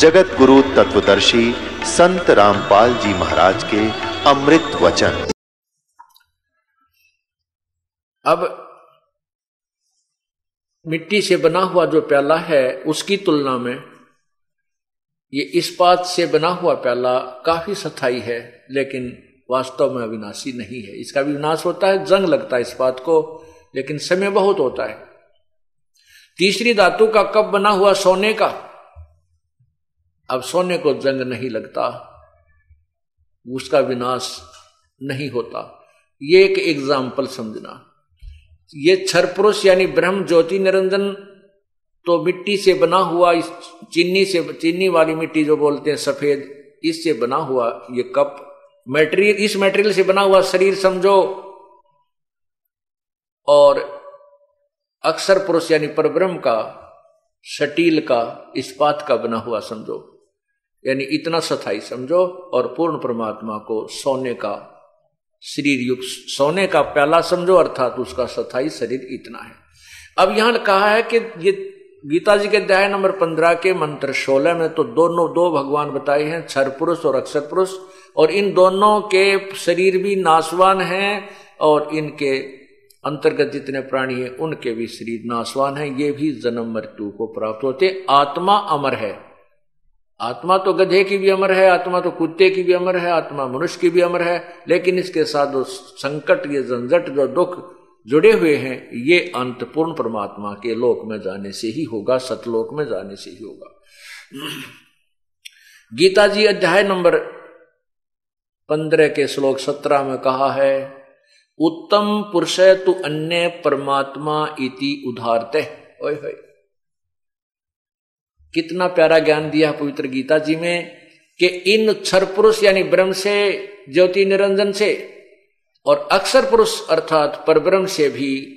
जगत गुरु तत्वदर्शी संत रामपाल जी महाराज के अमृत वचन। अब मिट्टी से बना हुआ जो प्याला है, उसकी तुलना में ये इस्पात से बना हुआ प्याला काफ़ी सथाई है, लेकिन वास्तव में अविनाशी नहीं है। इसका भी विनाश होता है, जंग लगता है इस बात को, लेकिन समय बहुत होता है। तीसरी धातु का कब बना हुआ सोने का अब सोने को जंग नहीं लगता, उसका विनाश नहीं होता। ये एक एग्ज़ाम्पल समझना। ये छर पुरुष यानी ब्रह्म ज्योति निरंजन तो मिट्टी से बना हुआ, इस चीनी से, चीनी वाली मिट्टी जो बोलते हैं सफ़ेद, इससे बना हुआ ये कप। मेटेरियल इस मेटेरियल से बना हुआ शरीर समझो। और अक्सर पुरुष यानी परब्रह्म का शटील का, इस्पात का बना हुआ समझो। यानी इतना सथाई समझो, और पूर्ण परमात्मा को सोने का शरीर युक्त सोने का प्याला समझो, अर्थात उसका सथाई शरीर इतना है। अब यहाँ कहा है कि ये गीता जी के अध्याय नंबर पंद्रह के मंत्र सोलह में तो दोनों, दो भगवान बताए हैं, छर पुरुष और अक्षर पुरुष, और इन दोनों के शरीर भी नासवान हैं, और इनके अंतर्गत जितने प्राणी हैं, उनके भी शरीर नासवान हैं, ये भी जन्म मृत्यु को प्राप्त होते, आत्मा अमर है। आत्मा तो गधे की भी अमर है, आत्मा तो कुत्ते की भी अमर है, आत्मा मनुष्य की भी अमर है, लेकिन इसके साथ जो संकट, ये झंझट, जो दुख जुड़े हुए हैं, ये अंत पूर्ण परमात्मा के लोक में जाने से ही होगा, सतलोक में जाने से ही होगा। गीता जी अध्याय नंबर पंद्रह के श्लोक सत्रह में कहा है, उत्तम पुरुष तु अन्य परमात्मा इति उदारते ओए कितना प्यारा ज्ञान दिया पवित्र गीता जी में कि इन क्षर पुरुष यानी ब्रह्म से, ज्योति निरंजन से और अक्षर पुरुष अर्थात परब्रह्म से भी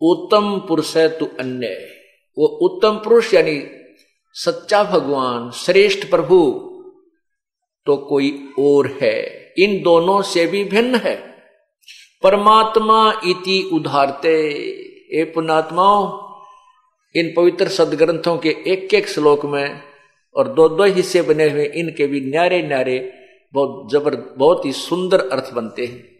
उत्तम पुरुष है तु अन्य। वो उत्तम पुरुष यानी सच्चा भगवान, श्रेष्ठ प्रभु तो कोई और है। इन दोनों से भी भिन्न है। परमात्मा इति उधारते ए पुणात्माओं इन पवित्र सदग्रंथों के एक एक श्लोक में और दो दो हिस्से बने हुए, इनके भी न्यारे न्यारे बहुत जबर, बहुत ही सुंदर अर्थ बनते हैं।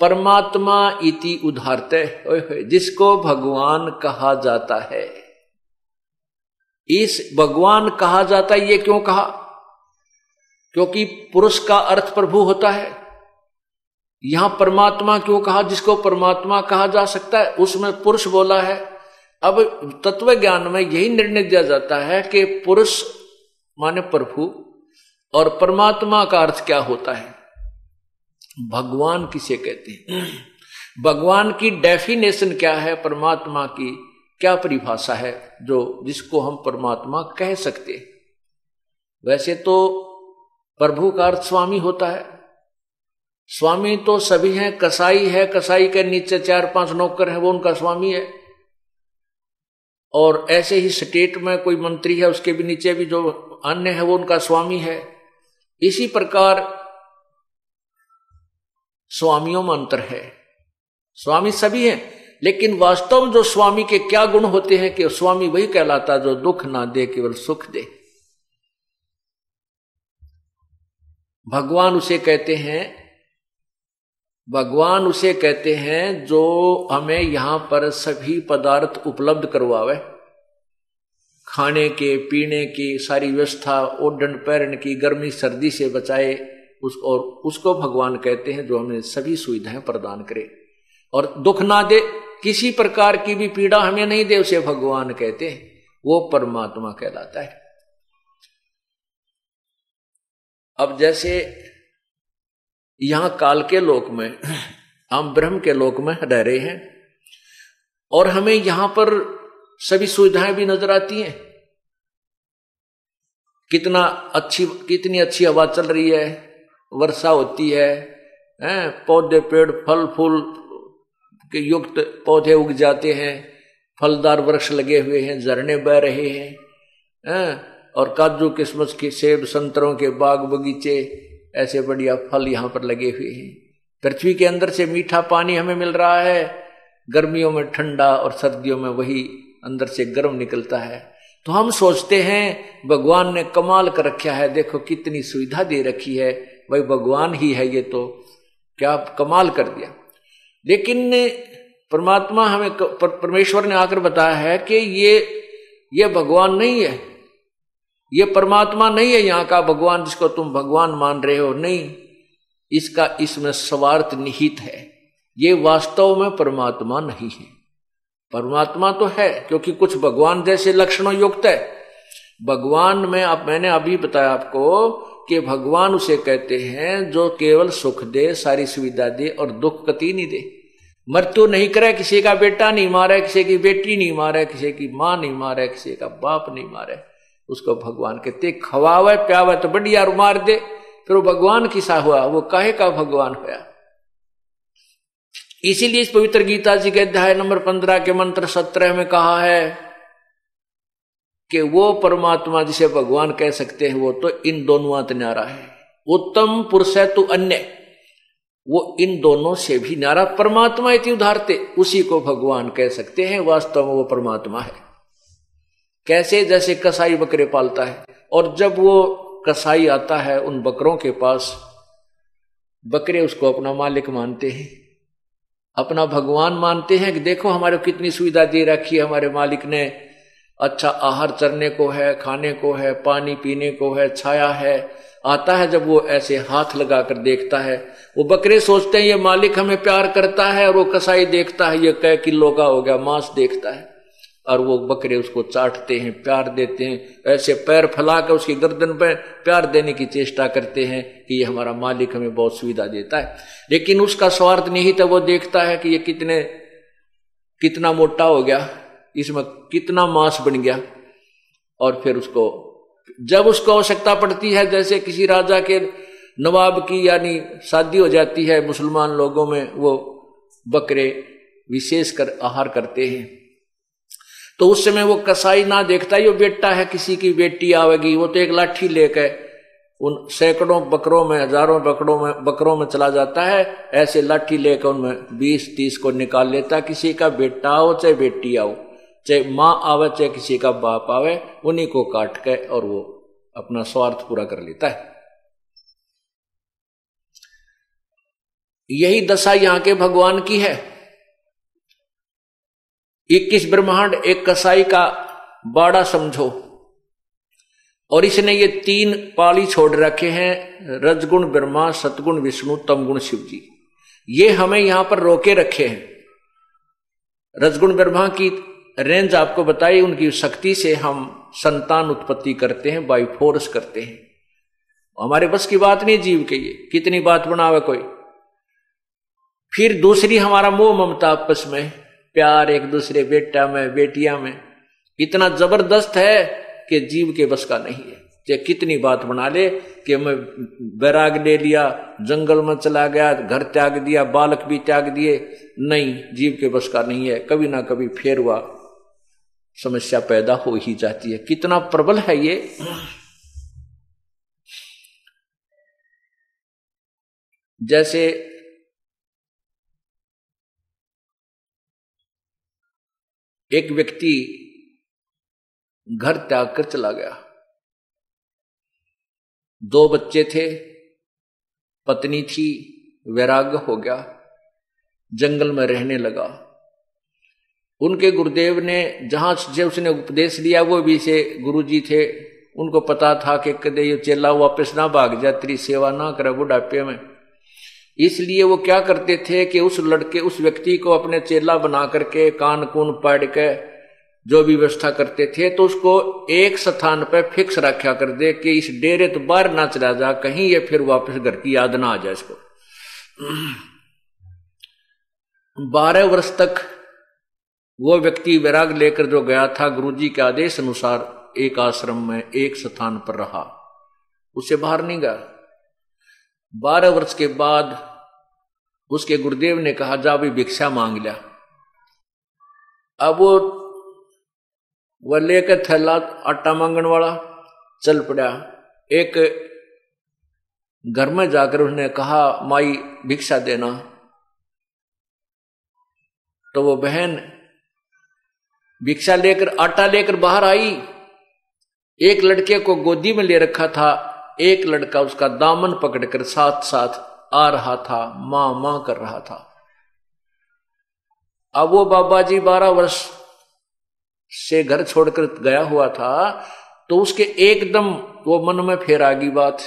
परमात्मा इति उदारते जिसको भगवान कहा जाता है। इस भगवान कहा जाता है, ये क्यों कहा? क्योंकि पुरुष का अर्थ प्रभु होता है। यहाँ परमात्मा क्यों कहा? जिसको परमात्मा कहा जा सकता है, उसमें पुरुष बोला है। अब तत्व ज्ञान में यही निर्णय दिया जाता है कि पुरुष माने प्रभु और परमात्मा का अर्थ क्या होता है? भगवान किसे कहते हैं? भगवान की डेफिनेशन क्या है? परमात्मा की क्या परिभाषा है जो जिसको हम परमात्मा कह सकते वैसे तो प्रभु का अर्थ स्वामी होता है। स्वामी तो सभी हैं, कसाई है, कसाई के नीचे चार पाँच नौकर है, वो उनका स्वामी है। और ऐसे ही स्टेट में कोई मंत्री है, उसके भी नीचे भी जो अन्य है, वो उनका स्वामी है। इसी प्रकार स्वामियों में अंतर है। स्वामी सभी हैं, लेकिन वास्तव में जो स्वामी के क्या गुण होते हैं कि स्वामी वही कहलाता जो दुख ना दे, केवल सुख दे। भगवान उसे कहते हैं, भगवान उसे कहते हैं जो हमें यहाँ पर सभी पदार्थ उपलब्ध करवावे। खाने के, पीने की, सारी व्यवस्था ओडन पैरन की, गर्मी, सर्दी से बचाए, उस, और उसको भगवान कहते हैं जो हमें सभी सुविधाएँ प्रदान करे। और दुख ना दे, किसी प्रकार की भी पीड़ा हमें नहीं दे, उसे भगवान कहते हैं। वो परमात्मा कहलाता है। अब जैसे यहाँ काल के लोक में हम ब्रह्म के लोक में रह रहे हैं, और हमें यहाँ पर सभी सुविधाएँ भी नज़र आती हैं। कितना अच्छी, कितनी अच्छी हवा चल रही है, वर्षा होती है, हैं, पौधे, पेड़, फल, फूल के युक्त पौधे उग जाते हैं, फलदार वृक्ष लगे हुए हैं, झरने बह रहे हैं हैं, और काजू किस्मत के सेब, संतरों के बाग बगीचे, ऐसे बढ़िया फल यहाँ पर लगे हुए हैं। पृथ्वी के अंदर से मीठा पानी हमें मिल रहा है, गर्मियों में ठंडा और सर्दियों में वही अंदर से गर्म निकलता है। तो हम सोचते हैं, भगवान ने कमाल कर रखा है, देखो कितनी सुविधा दे रखी है, भाई भगवान ही है ये तो क्या कमाल कर दिया। लेकिन परमात्मा हमें परमेश्वर ने आकर बताया है कि ये ये भगवान नहीं है, ये परमात्मा नहीं है यहाँ का भगवान जिसको तुम भगवान मान रहे हो, नहीं, इसका इसमें स्वार्थ निहित है, ये वास्तव में परमात्मा नहीं है। परमात्मा तो है, क्योंकि कुछ भगवान जैसे लक्षणों युक्त है। भगवान में आप, मैंने अभी बताया आपको कि भगवान उसे कहते हैं, जो केवल सुख दे, सारी सुविधा दे और दुख कति नहीं दे। मृत्यु नहीं करे, किसी का बेटा नहीं मारे, किसी की बेटी नहीं मारे, किसी की माँ नहीं मारे, किसी का बाप नहीं मारे। उसको भगवान कहते खवावे प्यावे तो बढ़िया मार दे। फिर वो भगवान किसा हुआ, वो काहे का भगवान हुआ इसीलिए इस पवित्र गीता जी के अध्याय नंबर पंद्रह के मंत्र सत्रह में कहा है कि वो परमात्मा जिसे भगवान कह सकते हैं, वो तो इन दोनों न्यारा है। उत्तम पुरुष है तो अन्य। वो इन दोनों से भी न्यारा परमात्मा इतनी उधारते उसी को भगवान कह सकते हैं, वास्तव में वो परमात्मा है। कैसे? जैसे कसाई बकरे पालता है, और जब वो कसाई आता है उन बकरों के पास, बकरे उसको अपना मालिक मानते हैं। अपना भगवान मानते हैं कि देखो हमारे कितनी सुविधा दे रखी है हमारे मालिक ने। अच्छा आहार चरने को है, खाने को है, पानी पीने को है, छाया है। आता है जब वो ऐसे हाथ लगा कर देखता है। वो बकरे सोचते हैं, ये मालिक हमें प्यार करता है और वो कसाई देखता है, ये कै किलो का हो गया, मांस देखता है। और वो बकरे उसको चाटते हैं, प्यार देते हैं, ऐसे पैर फैला कर उसकी गर्दन पर प्यार देने की चेष्टा करते हैं कि ये हमारा मालिक हमें बहुत सुविधा देता है। लेकिन उसका स्वार्थ नहीं था वो देखता है कि ये कितने, कितना मोटा हो गया, इसमें कितना मांस बन गया और फिर उसको, जब उसको आवश्यकता पड़ती है, जैसे किसी राजा के नवाब की यानी शादी हो जाती है, मुसलमान लोगों में वो बकरे विशेष कर, आहार करते हैं। तो उस समय वो कसाई ना देखता ही वो बेटा है, किसी की बेटी आवेगी। वो तो एक लाठी लेकर उन सैकड़ों बकरों में, हज़ारों बकरों में बकरों में चला जाता है। ऐसे लाठी लेकर उनमें बीस, तीस को निकाल लेता, किसी का बेटा आओ चाहे बेटी आओ, चाहे माँ आवे, चाहे किसी का बाप आवे, उन्हीं को काट के और वो अपना स्वार्थ पूरा कर लेता है। यही दशा यहाँ के भगवान की है। इक्कीस ब्रह्मांड, एक कसाई का बाड़ा समझो। और इसने ये तीन पाली छोड़ रखे हैं, रजगुण ब्रह्मा, सतगुण विष्णु, तमगुण शिव जी ये हमें यहाँ पर रोके रखे हैं। रजगुण ब्रह्मा की रेंज आपको बताई, उनकी शक्ति से हम संतान उत्पत्ति करते हैं बाई फोर्स करते हैं। हमारे बस की बात नहीं जीव के ये, कितनी बात बनावे कोई। फिर दूसरी हमारा मोह ममता आपस में प्यार एक दूसरे बेटा में, बेटिया में। इतना ज़बरदस्त है कि जीव के बस का नहीं है। चाहे कितनी बात बना ले कि मैं बैराग ले लिया, जंगल में चला गया, घर त्याग दिया, बालक भी त्याग दिए। नहीं, जीव के बस का नहीं है। कभी ना कभी फेर हुआ समस्या पैदा हो ही जाती है। कितना प्रबल है ये। जैसे एक व्यक्ति घर त्याग कर चला गया। दो बच्चे थे, पत्नी थी वैराग्य हो गया, जंगल में रहने लगा। उनके गुरुदेव ने जहाँ से उसने उपदेश लिया वो भी से गुरु जी थे। उनको पता था कि कदे ये चेला वापस ना भाग जाए, तेरी सेवा ना करे बुढ़ापे में। इसलिए वो क्या करते थे कि उस लड़के, उस व्यक्ति को अपने चेला बना करके कान कून पाड़ के जो भी व्यवस्था करते थे तो उसको एक स्थान पर फिक्स रखा कर दे कि इस डेरे तो बाहर ना चला जा, कहीं ये फिर वापस घर की याद ना आ जाए इसको। बारह वर्ष तक वो व्यक्ति वैराग लेकर जो गया था, गुरुजी के आदेश अनुसार एक आश्रम में एक स्थान पर रहा। उसे बाहर नहीं गया। बारह वर्ष के बाद उसके गुरुदेव ने कहा जा भी भिक्षा मांग लिया अब वो वह लेकर थैला आटा मांगने वाला चल पड़ा। एक घर में जाकर उसने कहा, माई, भिक्षा देना। तो वो बहन भिक्षा लेकर, आटा लेकर बाहर आई। एक लड़के को गोदी में ले रखा था। एक लड़का उसका दामन पकड़कर साथ साथ आ रहा था माँ माँ कर रहा था। अब वो बाबा जी बारह वर्ष से घर छोड़कर गया हुआ था तो उसके एकदम वो मन में फेर आ गई बात।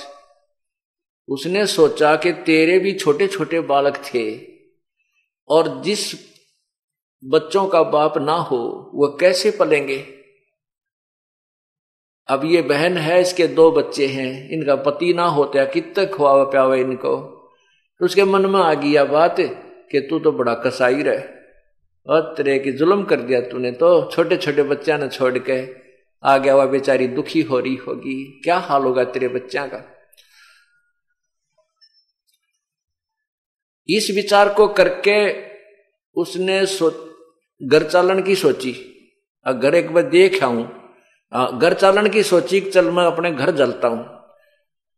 उसने सोचा कि तेरे भी छोटे छोटे बालक थे, और जिस बच्चों का बाप ना हो वह कैसे पलेंगे? अब ये बहन है, इसके दो बच्चे हैं, इनका पति ना होता, कितने खुआवा प्यावा इनको। तो उसके मन में आ गई बात कि तू तो बड़ा कसाई रहे और तेरे की जुल्म कर दिया तूने तो छोटे छोटे बच्चा ने छोड़ के आ गया वह बेचारी दुखी हो रही होगी। क्या हाल होगा तेरे बच्चा का? इस विचार को करके उसने घर चालन की सोची। घर एक बार देख आऊँ घर चालन की सोची चल मैं अपने घर जलता हूँ।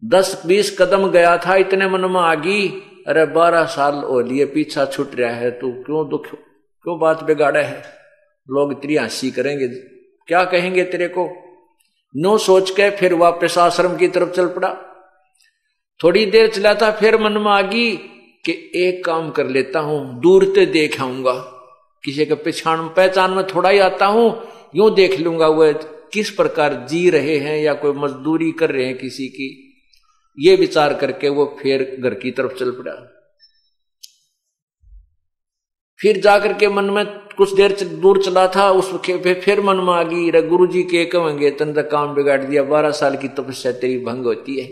दस बीस कदम गया था, इतने मन में आ गई, अरे बारह साल हो लिए पीछा छूट रहा है, तू क्यों दुख, क्यों बात बिगाड़ा है? लोग तेरी हँसी करेंगे, क्या कहेंगे तेरे को? नो सोच के फिर वापस आश्रम की तरफ़ चल पड़ा। थोड़ी देर चला था, फिर मन में आ गई कि एक काम कर लेता हूँ, दूर से देख आऊँगा। किसी के पहचान पहचान में थोड़ा ही आता हूँ, यूँ देख लूँगा वह किस प्रकार जी रहे हैं या कोई मजदूरी कर रहे हैं किसी की, ये विचार करके वो फिर घर की तरफ़ चल पड़ा। फिर जाकर के मन में कुछ देर दूर चला था, उस फिर मन में आ गई गुरु जी के कहेंगे? तन तक काम बिगाड़ दिया, बारह साल की तपस्या तेरी भंग होती है।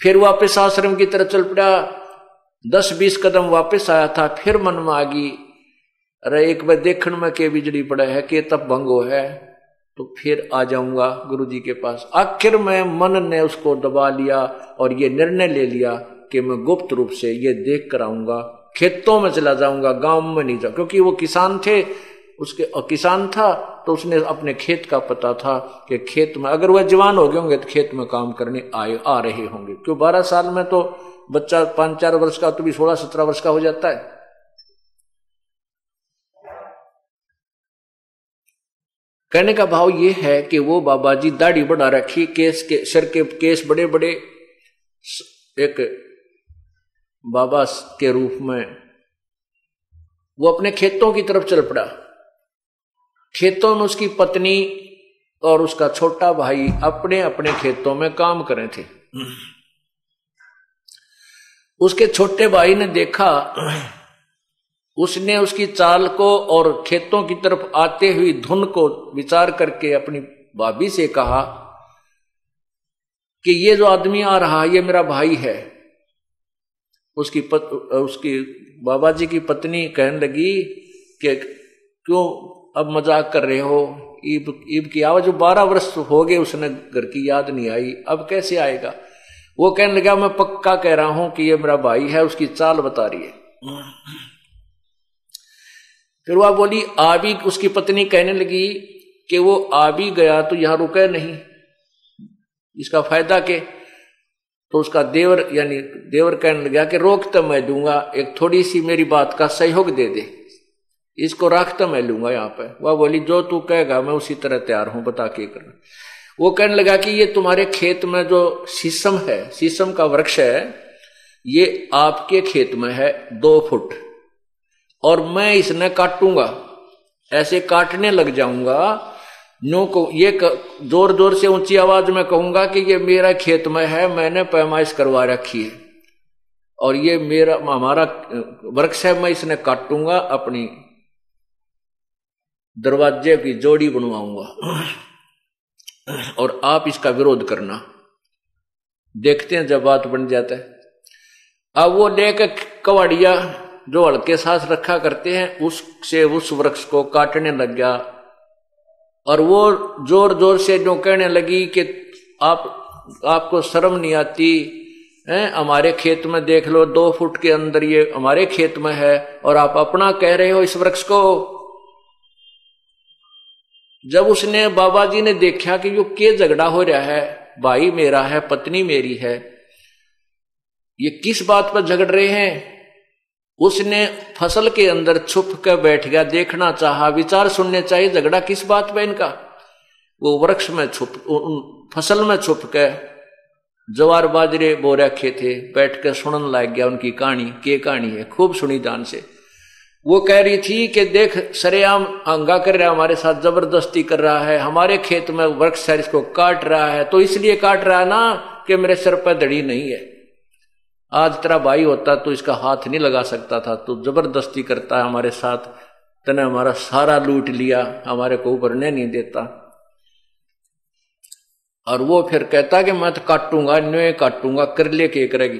फिर वापस आश्रम की तरफ़ चल पड़ा। दस बीस कदम वापस आया था, फिर मन में आ गई अरे एक बार देखने में के बिजली पड़ा है, के तब भंगो है? तो फिर आ जाऊँगा गुरु जी के पास। आखिर में मन ने उसको दबा लिया और ये निर्णय ले लिया कि मैं गुप्त रूप से ये देख कर आऊँगा। खेतों में चला जाऊँगा, गाँव में नहीं जाऊँ, क्योंकि वो किसान थे, उसके किसान था तो उसने अपने खेत का पता था कि खेत में, अगर वह जवान हो गए होंगे तो खेत में काम करने आए, आ रहे होंगे। क्यों, बारह साल में तो बच्चा पाँच चार वर्ष का तो भी सोलह सत्रह वर्ष का हो जाता है। कहने का भाव ये है कि वो बाबा जी दाढ़ी बढ़ा रखी केस के सर के केस बड़े बड़े एक बाबा के रूप में। वो अपने खेतों की तरफ़ चल पड़ा। खेतों में उसकी पत्नी और उसका छोटा भाई अपने अपने खेतों में काम कर रहे थे। उसके छोटे भाई ने देखा उसने उसकी चाल को और खेतों की तरफ़ आते हुई धुन को विचार करके अपनी भाभी से कहा कि ये जो आदमी आ रहा है ये मेरा भाई है। उसकी पत, उसकी बाबा जी की पत्नी कहने लगी कि क्यों अब मज़ाक कर रहे हो? ईब ईब की आवाज़ जो बारह वर्ष हो गए उसने घर की याद नहीं आई। अब कैसे आएगा? वो कहने लगा मैं पक्का कह रहा हूँ कि ये मेरा भाई है उसकी चाल बता रही है। फिर वह बोली आ भी उसकी पत्नी कहने लगी कि वो आ भी गया तो यहाँ रुके नहीं। इसका फ़ायदा के तो उसका देवर, यानी देवर कहने लगा कि, रोक तो मैं दूँगा एक थोड़ी सी मेरी बात का सहयोग दे दे। इसको रख तो मैं लूँगा यहाँ पर वह बोली, जो तू कहेगा, मैं उसी तरह तैयार हूँ, बता के करना। वो कहने लगा कि, ये तुम्हारे खेत में जो शीशम है, शीशम का वृक्ष है, ये आपके खेत में है दो फुट। और मैं इसने काटूँगा। ऐसे काटने लग जाऊँगा। नो को ये ज़ोर ज़ोर से ऊँची आवाज़ में कहूँगा कि ये मेरा खेत में है, मैंने पैमाइश करवा रखी है। और ये मेरा, हमारा वृक्ष है, मैं इसने काटूँगा, अपनी दरवाजे की जोड़ी बनवाऊँगा। और आप इसका विरोध करना। देखते हैं जब बात बन जाता है। अब वो लेकर कवाड़िया जो हल्के सांस रखा करते हैं, उससे उस वृक्ष को काटने लग गया। और वो ज़ोर ज़ोर से जो कहने लगी कि आप, आपको शर्म नहीं आती, है, हमारे खेत में देख लो, दो फुट के अंदर ये हमारे खेत में है, और आप अपना कह रहे हो इस वृक्ष को। जब उसने बाबा जी ने देखा कि यो के झगड़ा हो रहा है, भाई मेरा है, पत्नी मेरी है, ये किस बात पर झगड़ रहे हैं? उसने फ़सल के अंदर छुप कर बैठ गया, देखना चाहा, विचार सुनने चाहिए, झगड़ा किस बात पे इनका? वो वृक्ष में छुप फ़सल में छुप के जवार बाजरे बो रखे थे बैठ कर सुनने लग गया उनकी कहानी, के कहानी है, खूब सुनी जान से। वो कह रही थी कि देख, सरेआम अंगा कर रहा है, हमारे साथ ज़बरदस्ती कर रहा है, हमारे खेत में वृक्ष है, इसको काट रहा है तो इसलिए काट रहा है ना कि मेरे सिर पर दड़ी नहीं है। आज तेरा भाई होता तो इसका हाथ नहीं लगा सकता था तो ज़बरदस्ती करता है हमारे साथ। तने हमारा सारा लूट लिया, हमारे को उभरने नहीं देता। और वो फिर कहता कि मैं तो काटूँगा न्यो काटूँगा, कर ले के करेगी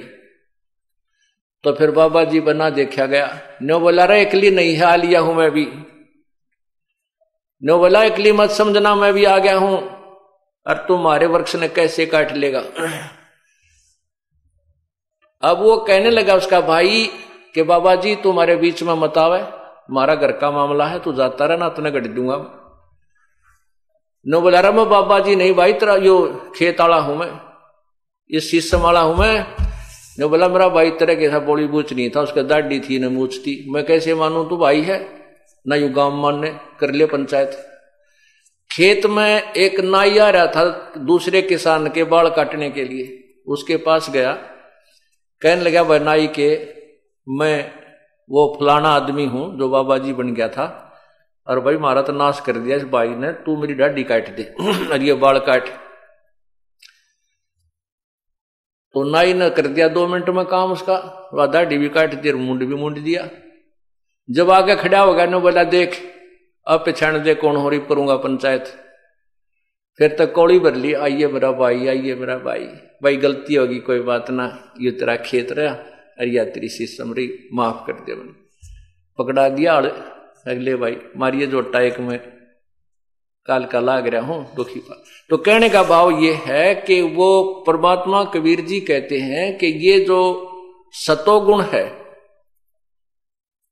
तो फिर बाबा जी बना देखा गया, नो बोला रे एकली नहीं है, आ लिया हूँ मैं भी। न्यो बोला एकली मत समझना, मैं भी आ गया हूँ। और तुम्हारे वृक्ष ने कैसे काट लेगा? अब वो कहने लगा उसका भाई कि बाबा जी तुम्हारे बीच में मत आवे। हमारा घर का मामला है, तू जाता रहना, तुने गढ़ दूँगा नो बोला रहा मैं बाबा जी नहीं भाई, तेरा यो खेत वाला हूँ मैं। ये शीशम वाला हूँ मैं। ने बोला, मेरा भाई तरह के था बोली बूच नहीं था, उसका दाढ़ी थी, न मूछ थी मैं कैसे मानू, तू भाई है? ना यू गाँव मानने कर लिया पंचायत। खेत में एक नाई आ रहा था दूसरे किसान के बाल काटने के लिए। उसके पास गया। कहने लगा भाई नाई के, मैं वो फलाना आदमी हूँ जो बाबा जी बन गया था, और भाई महाराज तो नाश कर दिया इस भाई ने, तू मेरी डाडी काट दे, और ये बाल काट। तो नाई ने कर दिया दो मिनट में काम उसका, वह दाढ़ी भी काट दी और मुंड भी मुंड दिया। जब आगे खड़ा हो गया, ने बोला, देख, अब पिछाण दे कौन हो रही करूँगा पंचायत। फिर तक कौड़ी ली आइए मेरा भाई, आइए मेरा भाई। भाई, गलती होगी कोई बात ना। ये तेरा खेत रहा अरे या तेरी सी समरी माफ़ कर दे मैंने पकड़ा दिया अगले भाई, मारिए जो टाइक में काल का लाग रहा हूँ, दुखी पा तो कहने का भाव ये है कि वो परमात्मा कबीर जी कहते हैं कि ये जो सतोगुण है,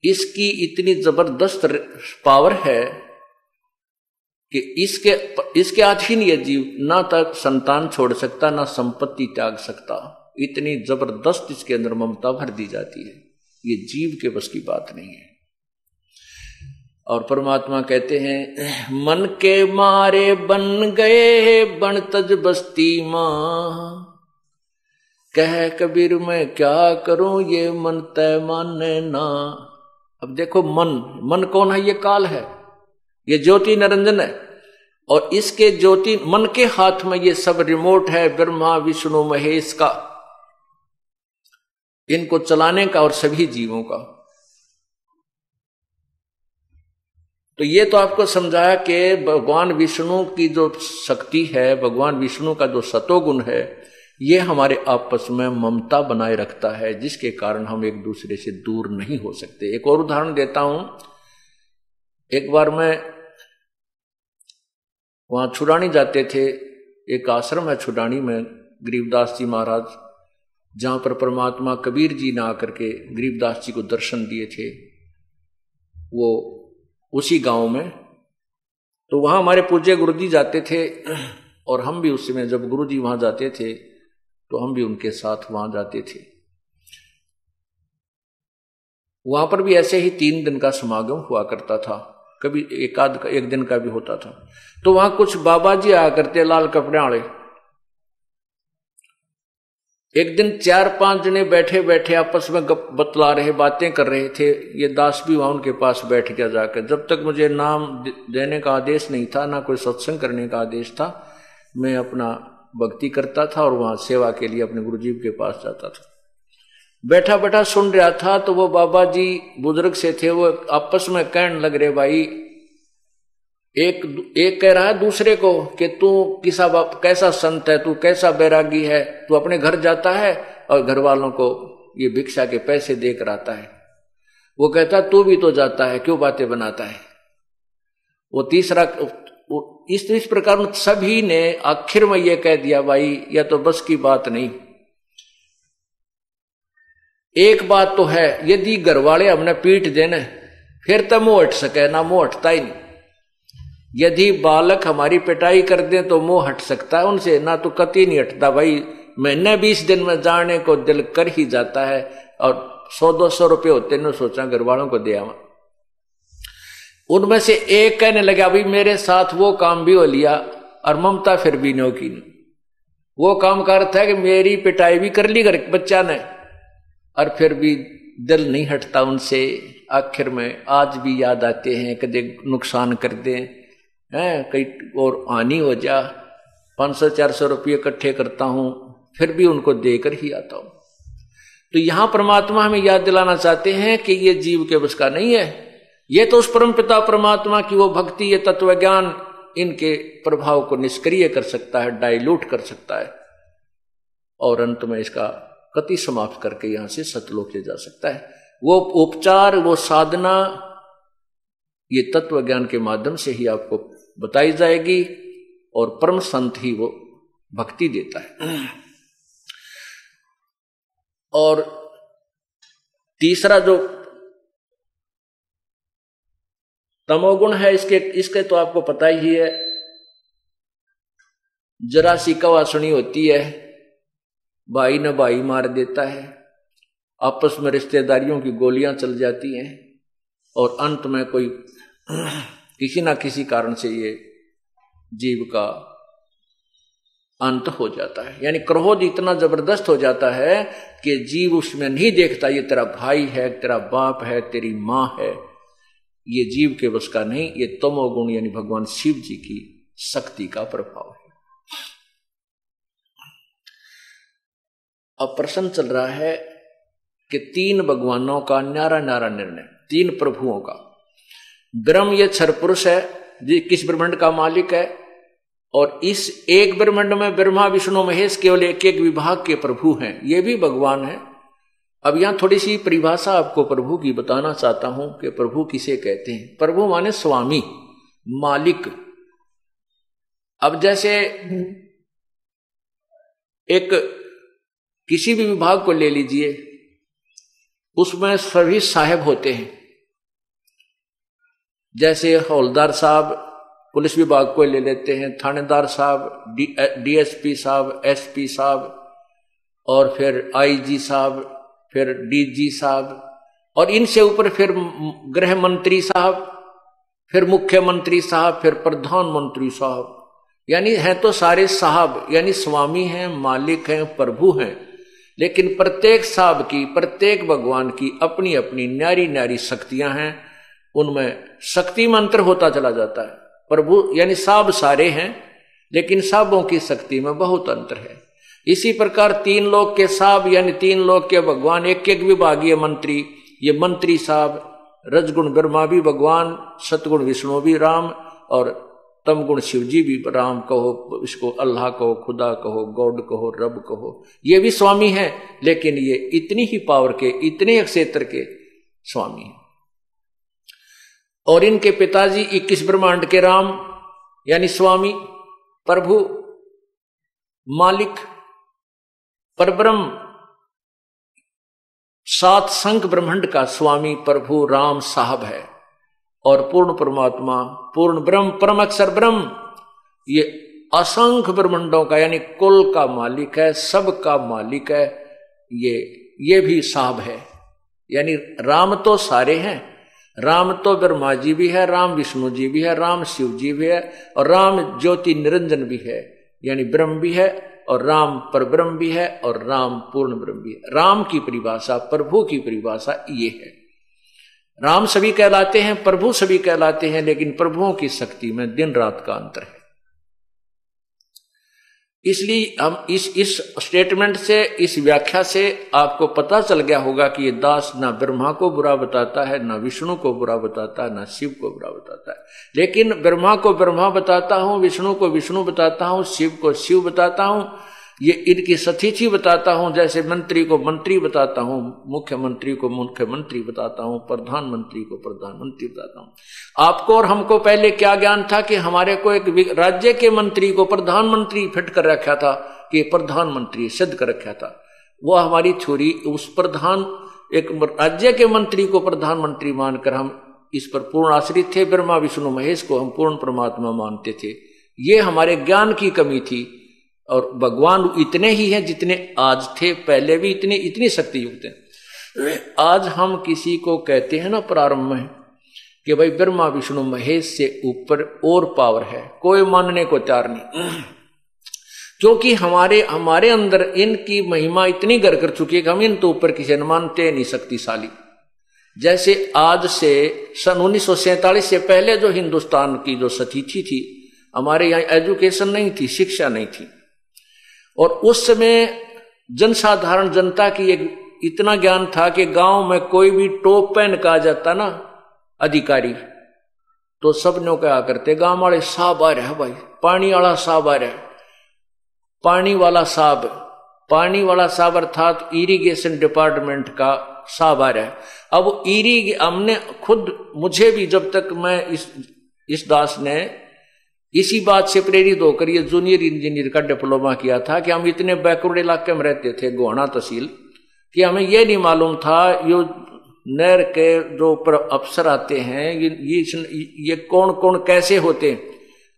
इसकी इतनी ज़बरदस्त पावर है कि इसके इसके अधीन ये जीव ना तक संतान छोड़ सकता, ना संपत्ति त्याग सकता। इतनी ज़बरदस्त इसके अंदर ममता भर दी जाती है। ये जीव के बस की बात नहीं है। और परमात्मा कहते हैं, मन के मारे बन गए बन तज बस्ती माँ। कह कबीर, मैं क्या करूँ, ये मन तय माने ना। अब देखो, मन मन कौन है? ये काल है। ये ज्योति निरंजन है। और इसके ज्योति मन के हाथ में ये सब रिमोट है, ब्रह्मा, विष्णु, महेश का। इनको चलाने का और सभी जीवों का। तो ये तो आपको समझाया कि भगवान विष्णु की जो शक्ति है, भगवान विष्णु का जो सतोगुण है, ये हमारे आपस में ममता बनाए रखता है, जिसके कारण हम एक दूसरे से दूर नहीं हो सकते। एक और उदाहरण देता हूँ। एक बार मैं वहाँ छुड़ानी जाते थे, एक आश्रम है छुड़ानी में, गरीबदास जी महाराज, जहाँ पर परमात्मा कबीर जी ने आकर के गरीबदास जी को दर्शन दिए थे, वो उसी गाँव में। तो वहाँ हमारे पूज्य गुरु जी जाते थे, और हम भी उस समय जब गुरु जी वहाँ जाते थे तो हम भी उनके साथ वहाँ जाते थे। वहाँ पर भी ऐसे ही तीन दिन का समागम हुआ करता था। कभी एक आध एक दिन का भी होता था। तो वहाँ कुछ बाबा जी आया करते, लाल कपड़े वाले एक दिन चार पाँच जने बैठे बैठे आपस में बतला रहे, बातें कर रहे थे। ये दास भी वहाँ उनके पास बैठ गया जाकर। जब तक मुझे नाम देने का आदेश नहीं था, ना कोई सत्संग करने का आदेश था, मैं अपना भक्ति करता था और वहाँ सेवा के लिए अपने गुरुजी के पास जाता था। बैठा बैठा सुन रहा था तो वो बाबा जी बुज़ुर्ग से थे, वो आपस में कहने लग रहे, भाई, एक एक कह रहा है दूसरे को कि तू किसा कैसा संत है, तू कैसा बैरागी है, तू अपने घर जाता है और घर वालों को ये भिक्षा के पैसे देकर आता है। वो कहता, तू भी तो जाता है, क्यों बातें बनाता है? वो तीसरा इस इस प्रकार सभी ने आखिर में यह कह दिया, भाई, यह तो बस की बात नहीं। एक बात तो है, यदि घर वाले हमने पीट देने फिर तो मुँह हट सके, ना मुँह हटता ही नहीं। यदि बालक हमारी पिटाई कर दे तो मुँह हट सकता है उनसे, ना तो कति नहीं हटता। भाई, महीने बीस दिन में जाने को दिल कर ही जाता है और सौ दो सौ रुपये होते न सोचा घर वालों को दिया उनमें से एक कहने लगा, भाई, मेरे साथ वो काम भी हो लिया और ममता फिर भी नो की वो काम करता है कि मेरी पिटाई भी कर ली घर बच्चा ने। और फिर भी दिल नहीं हटता उनसे। आखिर में आज भी याद आते हैं, कदे नुकसान कर दे, हैं, कई और हानि हो जा। पाँच सौ, चार सौ रुपये इकट्ठे करता हूँ, फिर भी उनको देकर ही आता हूँ। तो यहाँ परमात्मा हमें याद दिलाना चाहते हैं कि ये जीव के बस का नहीं है। ये तो उस परम पिता परमात्मा की वो भक्ति, ये तत्व ज्ञान इनके प्रभाव को निष्क्रिय कर सकता है डाइल्यूट कर सकता है। और अंत में इसका कति समाप्त करके यहाँ से सतलोक ले जा सकता है। वो उपचार, वो साधना, ये तत्व ज्ञान के माध्यम से ही आपको बताई जाएगी और परम संत ही वो भक्ति देता है। और तीसरा जो तमोगुण है, इसके इसके तो आपको पता ही है जरा सी कवासुनी होती है। भाई न भाई मार देता है। आपस में रिश्तेदारियों की गोलियाँ चल जाती हैं और अंत में कोई किसी ना किसी कारण से ये जीव का अंत हो जाता है। यानी क्रोध इतना ज़बरदस्त हो जाता है कि जीव उसमें नहीं देखता, ये तेरा भाई है, तेरा बाप है, तेरी माँ है। ये जीव के बस का नहीं, ये तमोगुण यानी भगवान शिव जी की शक्ति का प्रभाव है। अब प्रश्न चल रहा है कि तीन भगवानों का न्यारा न्यारा निर्णय तीन प्रभुओं का। ब्रह्म ये छर पुरुष है जी किस ब्रह्मंड का मालिक है? और इस एक ब्रह्मंड में ब्रह्मा विष्णु महेश केवल एक एक विभाग के प्रभु हैं ये भी भगवान है। अब यहाँ थोड़ी सी परिभाषा आपको प्रभु की बताना चाहता हूँ कि प्रभु किसे कहते हैं। प्रभु माने स्वामी मालिक। अब जैसे एक किसी भी विभाग को ले लीजिए, उसमें सभी साहेब होते हैं। जैसे हौलदार साहब पुलिस विभाग को ले लेते हैं, थानेदार साहब डीएसपी साहब, एसपी साहब, और फिर आईजी साहब, फिर डीजी साहब, और इनसे ऊपर फिर गृह मंत्री साहब, फिर मुख्यमंत्री साहब, फिर प्रधानमंत्री साहब। यानी है तो सारे साहब, यानी स्वामी हैं, मालिक हैं, प्रभु हैं। लेकिन प्रत्येक साहब की, प्रत्येक भगवान की अपनी अपनी न्यारी न्यारी शक्तियाँ हैं, उनमें शक्ति मंत्र होता चला जाता है। प्रभु, यानी साब सारे हैं, लेकिन साबों की शक्ति में बहुत अंतर है। इसी प्रकार तीन लोग के साहब, यानी तीन लोग के भगवान एक एक विभागीय मंत्री, ये मंत्री साहब, रजगुण ब्रह्मा भी भगवान, सतगुण विष्णु भी राम, और तम गुण शिव जी भी, राम कहो, इसको अल्लाह कहो, खुदा कहो, गॉड कहो, रब कहो। ये भी स्वामी है, लेकिन ये इतनी ही पावर के, इतने क्षेत्र के स्वामी हैं। और इनके पिताजी इक्कीस ब्रह्मांड के राम, यानी स्वामी, प्रभु, मालिक, परब्रह्म, सात संख ब्रह्मांड का स्वामी, प्रभु, राम साहब है। और पूर्ण परमात्मा, पूर्ण ब्रह्म परम अक्षर ब्रह्म, ये असंख्य ब्रह्मंडों का, यानी कुल का मालिक है, सब का मालिक है, ये ये भी साहब है। यानी राम तो सारे हैं, राम तो ब्रह्मा जी भी है, राम विष्णु जी भी है, राम शिव जी भी है, और राम ज्योति निरंजन भी है, यानी ब्रह्म भी है, और राम पर ब्रह्म भी है, और राम पूर्ण ब्रह्म भी है। राम की परिभाषा, प्रभु की परिभाषा ये है। राम सभी कहलाते हैं, प्रभु सभी कहलाते हैं, लेकिन प्रभुओं की शक्ति में दिन रात का अंतर है। इसलिए हम इस इस स्टेटमेंट से, इस व्याख्या से आपको पता चल गया होगा कि ये दास ना ब्रह्मा को बुरा बताता है, ना विष्णु को बुरा बताता है, ना शिव को बुरा बताता है। लेकिन ब्रह्मा को ब्रह्मा बताता हूँ, विष्णु को विष्णु बताता हूँ, शिव को शिव बताता हूँ ये इनकी सतीथि बताता हूँ, जैसे मंत्री को मंत्री बताता हूँ, मुख्यमंत्री को मुख्यमंत्री बताता हूँ, प्रधानमंत्री को प्रधानमंत्री बताता हूँ। आपको और हमको पहले क्या ज्ञान था कि हमारे को एक राज्य के मंत्री को प्रधानमंत्री फिट कर रखा था, कि प्रधानमंत्री सिद्ध कर रखा था। वो हमारी छोरी, उस प्रधान, एक राज्य के मंत्री को प्रधानमंत्री मानकर हम इस पर पूर्ण आश्रित थे। ब्रह्मा, विष्णु, महेश को हम पूर्ण परमात्मा मानते थे। ये हमारे ज्ञान की कमी थी। और भगवान इतने ही हैं जितने आज थे, पहले भी इतने, इतनी शक्ति युक्त हैं आज हम किसी को कहते हैं ना प्रारंभ में, कि भाई ब्रह्मा, विष्णु, महेश से ऊपर और पावर है, कोई मानने को तैयार नहीं। क्योंकि हमारे हमारे अंदर इनकी महिमा इतनी गर कर चुकी है कि हम इन तो ऊपर किसी ने मानते नहीं शक्तिशाली। जैसे आज से, सन उन्नीस सौ सैंतालीस से पहले जो हिंदुस्तान की जो सतीथि थी, हमारे यहाँ एजुकेशन नहीं थी, शिक्षा नहीं थी। और उस समय जनसाधारण, जनता की एक इतना ज्ञान था कि गाँव में कोई भी टोप पहन का जाता ना अधिकारी तो सब नो क्या करते गाँव वाले साहब आ रहे भाई, पानी वाला साहब आ रहा पानी वाला साहब, पानी वाला साहब अर्थात इरिगेशन डिपार्टमेंट का साहब आ रहा है। अब इरी हमने खुद, मुझे भी जब तक मैं इस इस दास ने इसी बात से प्रेरित होकर ये जूनियर इंजीनियर का डिप्लोमा किया था कि हम इतने बैकवर्ड इलाके में रहते थे, गोहाना तहसील, कि हमें यह नहीं मालूम था, यो नहर के जो अफसर आते हैं, ये ये कौन कौन कैसे होते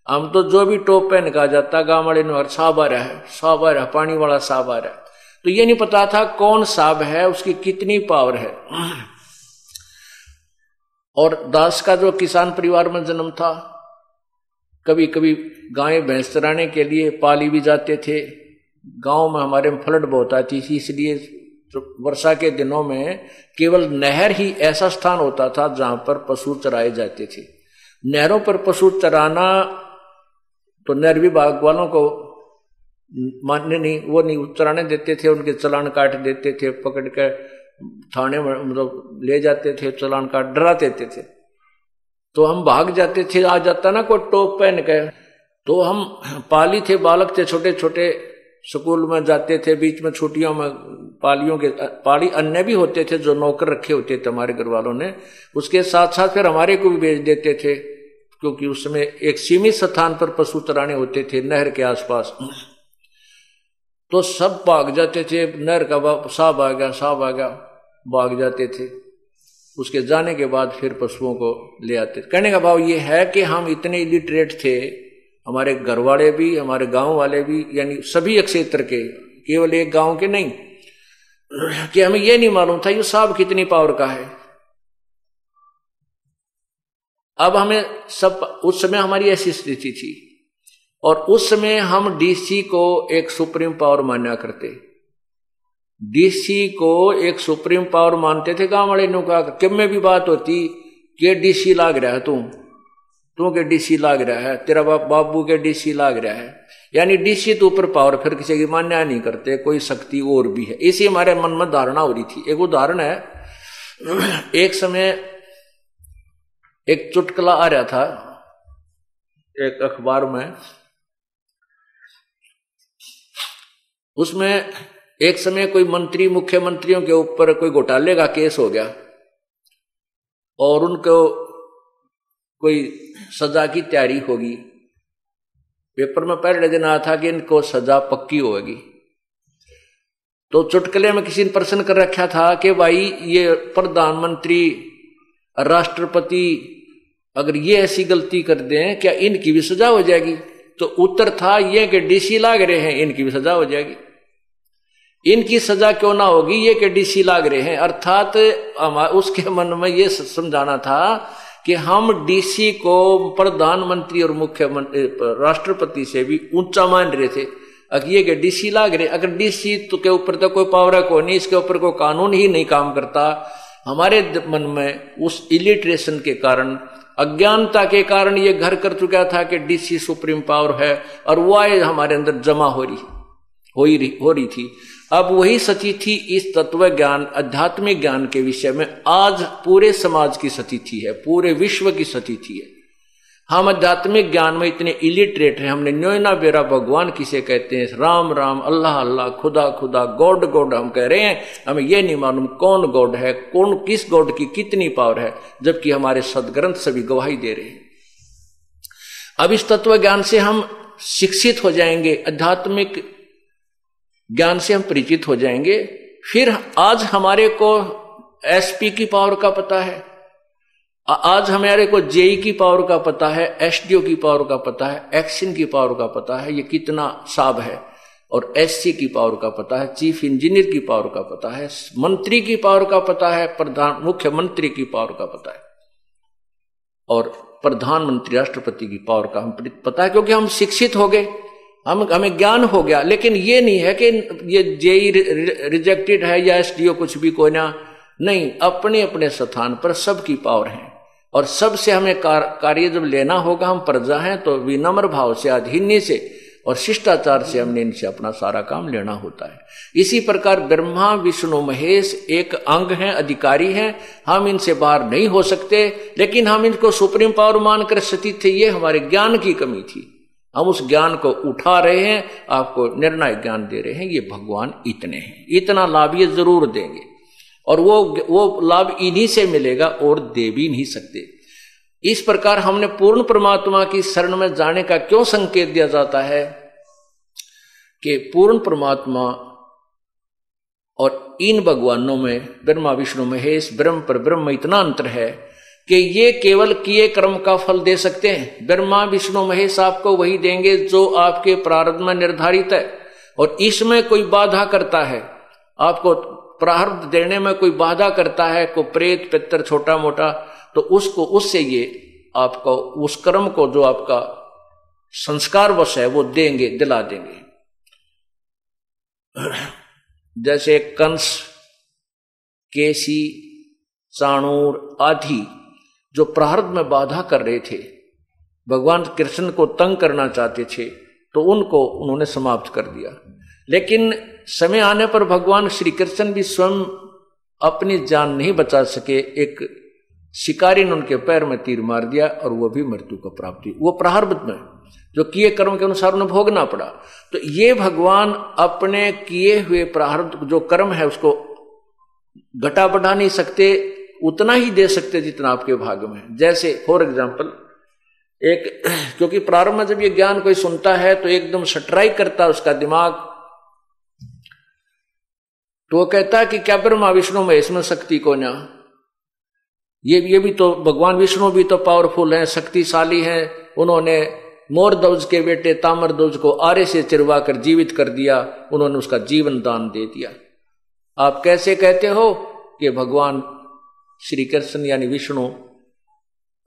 हम तो जो भी टोप पहन का जाता, गाँव वाले ने साहब आ रहा है साहब आ रहा है, पानी वाला साहब आ रहा है। तो ये नहीं पता था कौन साहब है, उसकी कितनी पावर है। और दास का जो किसान परिवार में जन्म था कभी कभी गाय भैंस चराने के लिए पाली भी जाते थे। गाँव में हमारे में फ्लड बहुत आती थी, इसलिए वर्षा के दिनों में केवल नहर ही ऐसा स्थान होता था जहाँ पर पशु चराए जाते थे। नहरों पर पशु चराना तो नहर विभाग वालों को मानने नहीं, वो नहीं, चराने देते थे, उनके चलान काट देते थे, पकड़ कर थाने में मतलब ले जाते थे, चलान काट डरा देते थे। तो हम भाग जाते थे, आ जाता ना कोई टोप पहन के। तो हम पाली थे, बालक थे छोटे छोटे स्कूल में जाते थे, बीच में छुट्टियों में पालियों के, पाली अन्य भी होते थे जो नौकर रखे होते थे हमारे घर वालों ने। उसके साथ साथ फिर हमारे को भी भेज देते थे, क्योंकि उसमें एक सीमित स्थान पर पशु चराने होते थे, नहर के आसपास। तो सब भाग जाते थे, नहर का साहब आ गया साहब आ गया, भाग जाते थे। उसके जाने के बाद फिर पशुओं को ले आते। कहने का भाव ये है कि हम इतने इलिटरेट थे, हमारे घर वाले भी, हमारे गाँव वाले भी, यानी सभी क्षेत्र के, केवल एक गाँव के नहीं, कि हमें यह नहीं मालूम था ये साहब कितनी पावर का है। अब हमें सब, उस समय हमारी ऐसी स्थिति थी, और उस समय हम डीसी को एक सुप्रीम पावर मान्या करते। डीसी को एक सुप्रीम पावर मानते थे, गाँव वाले ने कहा कि में भी बात होती, के डीसी लाग रहा है तू? तू के डीसी लाग रहा है, तेरा बाप, बाबू के डीसी लाग रहा है। यानी डीसी तो ऊपर पावर फिर किसी की मान्या नहीं करते, कोई शक्ति और भी है। इसी हमारे मन में धारणा हो रही थी। एक उदाहरण है, एक समय एक चुटकला आ रहा था, एक अखबार में, उसमें एक समय कोई मंत्री, मुख्यमंत्रियों के ऊपर कोई घोटाले का केस हो गया, और उनको कोई सजा की तैयारी होगी। पेपर में पहले दिन आया था कि इनको सजा पक्की होगी। तो चुटकले में किसी ने प्रश्न कर रखा था कि भाई, ये प्रधानमंत्री, राष्ट्रपति अगर ये ऐसी गलती कर दें, क्या इनकी भी सजा हो जाएगी? तो उत्तर था ये कि डीसी लाग रहे हैं, इनकी भी सजा हो जाएगी। इनकी सजा क्यों ना होगी? ये कि डीसी लाग रहे हैं। अर्थात उसके मन में ये समझाना था कि हम डीसी को प्रधानमंत्री और मुख्यमंत्री राष्ट्रपति से भी ऊँचा मान रहे थे। अगर ये कि डीसी लाग रहे। अगर डीसी तो के ऊपर तो कोई पावर है कोई नहीं, इसके ऊपर कोई कानून ही नहीं काम करता। हमारे मन में उस इलिट्रेशन के कारण, अज्ञानता के कारण ये घर कर चुका था कि डीसी सुप्रीम पावर है और वो आए हमारे अंदर जमा हो रही हो रही हो रही थी। अब वही सती थी इस तत्व ज्ञान आध्यात्मिक ज्ञान के विषय में। आज पूरे समाज की सती थी है, पूरे विश्व की सती थी है। हम आध्यात्मिक ज्ञान में इतने इलिटरेट हैं, हमने न्योना बेरा भगवान किसे कहते हैं, राम राम, अल्लाह अल्लाह, खुदा खुदा, गॉड गॉड हम कह रहे हैं। हमें यह नहीं मालूम कौन गॉड है, कौन किस गॉड की कितनी पावर है, जबकि हमारे सदग्रंथ सभी गवाही दे रहे हैं। अब इस तत्व ज्ञान से हम शिक्षित हो जाएँगे, आध्यात्मिक ज्ञान से हम परिचित हो जाएँगे। फिर आज हमारे को एसपी की पावर का पता है। आज हमारे को जेई की पावर का पता है एसडीओ की पावर का पता है एक्सिन की पावर का पता है, ये कितना साब है। और एससी की पावर का पता है चीफ इंजीनियर की पावर का पता है, मंत्री की पावर का पता है, प्रधान, मुख्यमंत्री की पावर का पता है। और प्रधानमंत्री, राष्ट्रपति की पावर का हम पता है, क्योंकि हम शिक्षित हो गए। हम हमें ज्ञान हो गया। लेकिन ये नहीं है कि ये जेई रिजेक्टेड है या एसडीओ कुछ भी कोई ना। नहीं अपने अपने स्थान पर सबकी पावर है। और सबसे हमें कार, कार्य जब लेना होगा हम प्रजा हैं तो विनम्र भाव से अधीन्य से और शिष्टाचार से हमने इनसे अपना सारा काम लेना होता है। इसी प्रकार ब्रह्मा विष्णु महेश एक अंग हैं अधिकारी हैं। हम इनसे बाहर नहीं हो सकते लेकिन हम इनको सुप्रीम पावर मानकर स्थित थे। ये हमारे ज्ञान की कमी थी। हम उस ज्ञान को उठा रहे हैं, आपको निर्णय ज्ञान दे रहे हैं, ये भगवान इतने हैं। इतना लाभ ये ज़रूर देंगे। और वो वो लाभ इन्हीं से मिलेगा और दे भी नहीं सकते। इस प्रकार हमने पूर्ण परमात्मा की शरण में जाने का क्यों संकेत दिया जाता है? कि पूर्ण परमात्मा और इन भगवानों में, ब्रह्मा, विष्णु, महेश, ब्रह्म पर ब्रह्म इतना अंतर है कि ये केवल किए कर्म का फल दे सकते हैं। ब्रह्मा, विष्णु, महेश आपको वही देंगे जो आपके प्रारंभ में निर्धारित है। और इसमें कोई बाधा करता है। आपको प्रारब्ध देने में कोई बाधा करता है कोई प्रेत पितर छोटा मोटा तो उसको, उससे ये आपको, उस कर्म को जो आपका संस्कार वश है, वो देंगे, दिला देंगे। जैसे कंस, केसी, चाणूर आदि जो प्रारब्ध में बाधा कर रहे थे, भगवान कृष्ण को तंग करना चाहते थे तो उनको उन्होंने समाप्त कर दिया। लेकिन समय आने पर भगवान श्री कृष्ण भी स्वयं अपनी जान नहीं बचा सके, एक शिकारी ने उनके पैर में तीर मार दिया और वह भी मृत्यु को प्राप्ति वो प्रारब्ध में, जो किए कर्म के अनुसार उन्हें भोगना पड़ा। तो ये भगवान अपने किए हुए प्रारब्ध, जो कर्म है, उसको घटा बढ़ा नहीं सकते उतना ही दे सकते जितना आपके भाग में जैसे फॉर एग्ज़ाम्पल एक, क्योंकि प्रारंभ में जब ये ज्ञान कोई सुनता है तो एकदम स्ट्राइक करता है उसका दिमाग। तो वो कहता है कि क्या ब्रह्मा विष्णु में इसमें शक्ति को ना ये ये भी तो भगवान विष्णु भी तो पावरफुल हैं, शक्तिशाली हैं। उन्होंने मोर दौज के बेटे, तामर दौज को आरे से चिरवा कर जीवित कर दिया। उन्होंने उसका जीवन दान दे दिया। आप कैसे कहते हो कि भगवान श्री कृष्ण यानी विष्णु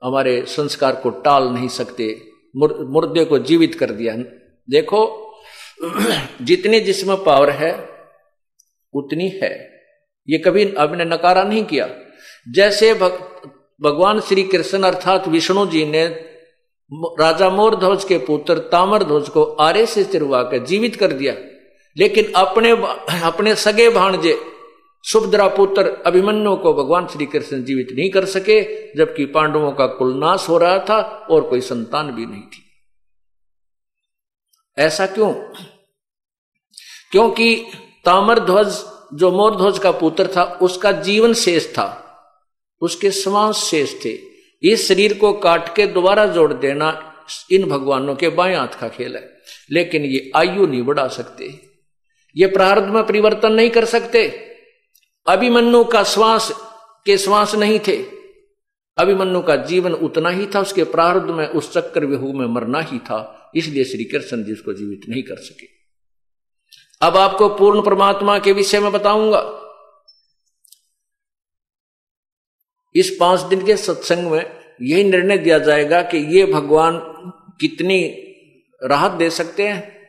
हमारे संस्कार को टाल नहीं सकते मुर्दे को जीवित कर दिया देखो जितनी जिसमें पावर है उतनी है। ये कभी आपने नकारा नहीं किया। जैसे भग, भगवान श्री कृष्ण अर्थात विष्णु जी ने राजा मोर ध्वज के पुत्र तामर ध्वज को आरे से चिरवा कर जीवित कर दिया। लेकिन अपने अपने सगे भाणजे सुभद्रा पुत्र अभिमन्यु को भगवान श्री कृष्ण जीवित नहीं कर सके, जबकि पांडवों का कुलनाश हो रहा था और कोई संतान भी नहीं थी। ऐसा क्यों? क्योंकि तामर ध्वज जो मोर ध्वज का पुत्र था, उसका जीवन शेष था। उसके श्वास शेष थे। इस शरीर को काट के दोबारा जोड़ देना इन भगवानों के बाएँ हाथ का खेल है। लेकिन ये आयु नहीं बढ़ा सकते। ये प्रारब्ध में परिवर्तन नहीं कर सकते। अभिमन्यु का श्वास, के श्वास नहीं थे। अभिमन्यु का जीवन उतना ही था, उसके प्रारब्ध में, उस चक्कर विहू में मरना ही था, इसलिए श्री कृष्ण जी उसको जीवित नहीं कर सके। अब आपको पूर्ण परमात्मा के विषय में बताऊँगा। इस पाँच दिन के सत्संग में यही निर्णय दिया जाएगा कि ये भगवान कितनी राहत दे सकते हैं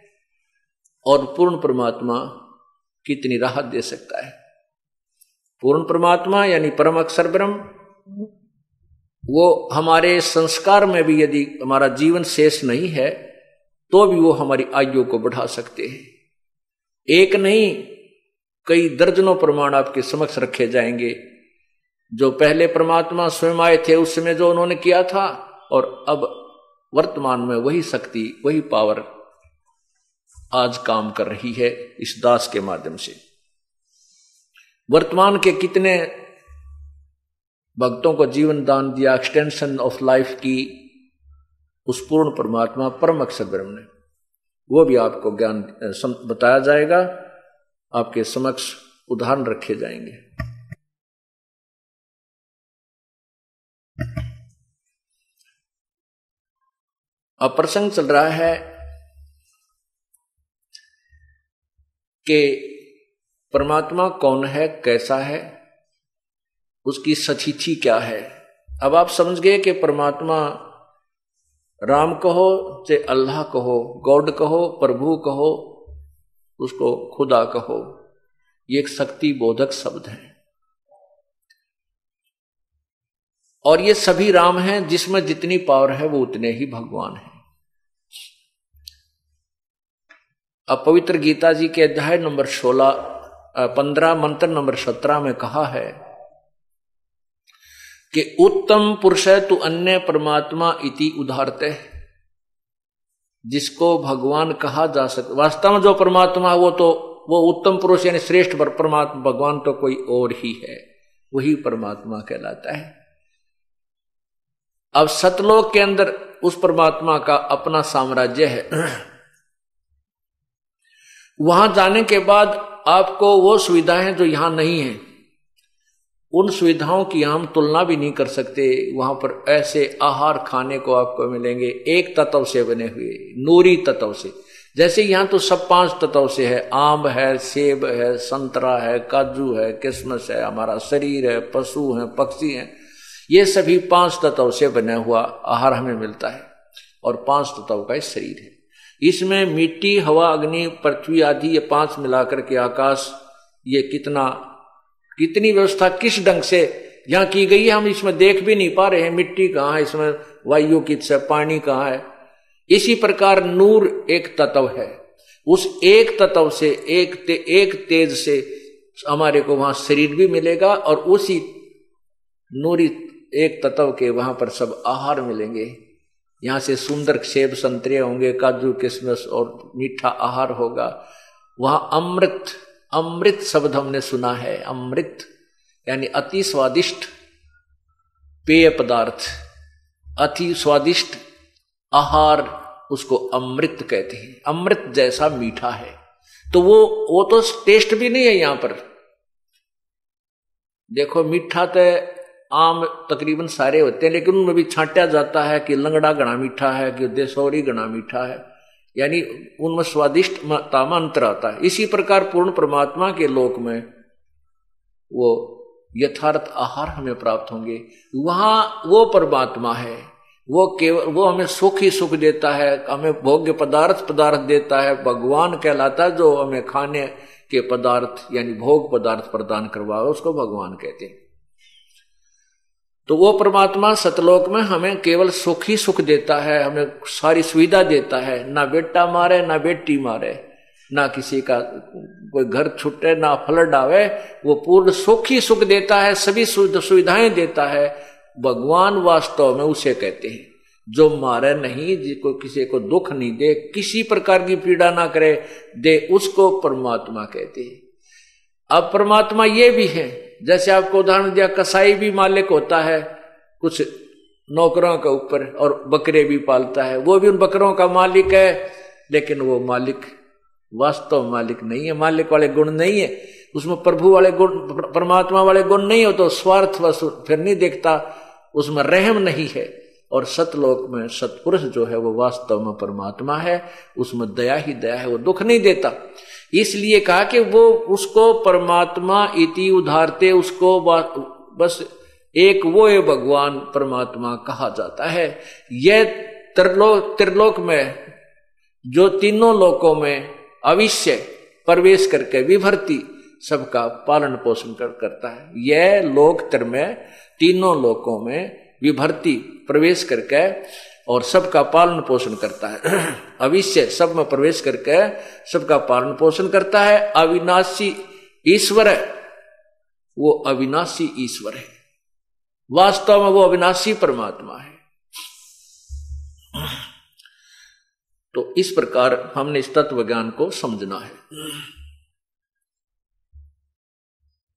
और पूर्ण परमात्मा कितनी राहत दे सकता है। पूर्ण परमात्मा यानी परम अक्षर ब्रह्म, वो हमारे संस्कार में भी यदि हमारा जीवन शेष नहीं है तो भी वो हमारी आयु को बढ़ा सकते हैं। एक नहीं, कई दर्जनों प्रमाण आपके समक्ष रखे जाएँगे। जो पहले परमात्मा स्वयं आए थे, उस समय जो उन्होंने किया था, और अब वर्तमान में वही शक्ति, वही पावर आज काम कर रही है इस दास के माध्यम से। वर्तमान के कितने भक्तों को जीवन दान दिया एक्सटेंशन ऑफ़ लाइफ की, उस पूर्ण परमात्मा, परम अक्षर ब्रह्म ने। वो भी आपको ज्ञान बताया जाएगा। आपके समक्ष उदाहरण रखे जाएँगे। अब प्रसंग चल रहा है कि परमात्मा कौन है, कैसा है, उसकी सचिथि क्या है? अब आप समझ गए कि परमात्मा राम कहो, चाहे अल्लाह कहो, गॉड कहो, प्रभु कहो, उसको खुदा कहो। ये एक शक्ति बोधक शब्द है। और ये सभी राम हैं, जिसमें जितनी पावर है, वो उतने ही भगवान हैं। अब पवित्र गीता जी के अध्याय नंबर सोलह पंद्रह मंत्र नंबर सत्रह में कहा है कि उत्तम पुरुष है, तू अन्य परमात्मा इति उदारते जिसको भगवान कहा जा सकता वास्तव में जो परमात्मा वो तो वो उत्तम पुरुष यानी श्रेष्ठ परमात्मा, भगवान तो कोई और ही है। वही परमात्मा कहलाता है। अब सतलोक के अंदर उस परमात्मा का अपना साम्राज्य है। वहाँ जाने के बाद आपको वो सुविधाएँ जो यहाँ नहीं है, उन सुविधाओं की हम तुलना भी नहीं कर सकते। वहाँ पर ऐसे आहार खाने को आपको मिलेंगे, एक तत्व से बने हुए, नूरी तत्व से। जैसे यहाँ तो सब पाँच तत्व से है, आम है, सेब है, संतरा है, काजू है, किस्मस है, हमारा शरीर है, पशु है, पक्षी है। ये सभी पाँच तत्व से बना हुआ आहार हमें मिलता है, और पाँच तत्व का शरीर है। इसमें मिट्टी हवा अग्नि पृथ्वी आदि ये पाँच मिलाकर के आकाश ये कितना कितनी व्यवस्था किस ढंग से यहाँ की गई है हम इसमें देख भी नहीं पा रहे हैं मिट्टी कहाँ है इसमें वायु कित से पानी कहाँ है। इसी प्रकार नूर एक तत्व है। उस एक तत्व से एक ते, एक तेज से हमारे को वहाँ शरीर भी मिलेगा और उसी नूरी एक तत्व के वहाँ पर सब आहार मिलेंगे। यहाँ से सुंदर सेब संतरे होंगे, काजू, किशमिश और मीठा आहार होगा। वहाँ अमृत अमृत शब्द हमने सुना है। अमृत, यानी अति स्वादिष्ट पेय पदार्थ। अति स्वादिष्ट आहार उसको अमृत कहते हैं। अमृत जैसा मीठा है। तो वो वो तो टेस्ट भी नहीं है यहाँ पर। देखो, मीठा तो आम तकरीबन सारे होते हैं, लेकिन उनमें भी छांटा जाता है कि लंगड़ा गणा मीठा है, कि देसौरी गणा मीठा है। यानी उनमें स्वादिष्ट तामा अंतर आता है। इसी प्रकार पूर्ण परमात्मा के लोक में वो यथार्थ आहार हमें प्राप्त होंगे। वहाँ वो परमात्मा है। वो केवल, वो हमें सुख ही सुख देता है, हमें भोग्य पदार्थ पदार्थ देता है। भगवान कहलाता है जो हमें खाने के पदार्थ, यानी भोग पदार्थ प्रदान करवा उसको भगवान कहते हैं। तो वो परमात्मा सतलोक में हमें केवल सुख ही सुख देता है, हमें सारी सुविधा देता है। ना बेटा मारे, ना बेटी मारे। ना किसी का कोई घर छुटे, ना फल डावे वो पूर्ण सुख ही सुख देता है, सभी सुविधाएँ देता है। भगवान वास्तव में उसे कहते हैं, जो मारे नहीं जिसको किसी को दुख नहीं दे, किसी प्रकार की पीड़ा ना करे, दे उसको परमात्मा कहते हैं। अब परमात्मा ये भी है जैसे आपको उदाहरण दिया, कसाई भी मालिक होता है, कुछ नौकरों के ऊपर और बकरे भी पालता है। वो भी उन बकरों का मालिक है, लेकिन वो मालिक, वास्तव मालिक नहीं है। मालिक वाले गुण नहीं है। उसमें प्रभु वाले गुण, परमात्मा वाले गुण नहीं हो तो स्वार्थ वस्तु फिर नहीं देखता, उसमें रहम नहीं है। और सतलोक में सतपुरुष जो है, वो वास्तव में परमात्मा है, उसमें दया ही दया है, वो दुख नहीं देता। इसलिए कहा कि वो उसको परमात्मा इति उधारते उसको बस एक वो है भगवान परमात्मा कहा जाता है। यह त्रिलोक त्रिलोक में जो तीनों लोकों में अविश्य प्रवेश करके विभर्ती सबका पालन पोषण कर, करता है। यह लोक त्र में तीनों लोकों में विभर्ती प्रवेश करके और सबका पालन पोषण करता है। अविश्य सब में प्रवेश करके सबका पालन पोषण करता है। अविनाशी ईश्वर है। वो अविनाशी ईश्वर है। वास्तव में वो अविनाशी परमात्मा है। तो इस प्रकार हमने इस तत्व ज्ञान को समझना है।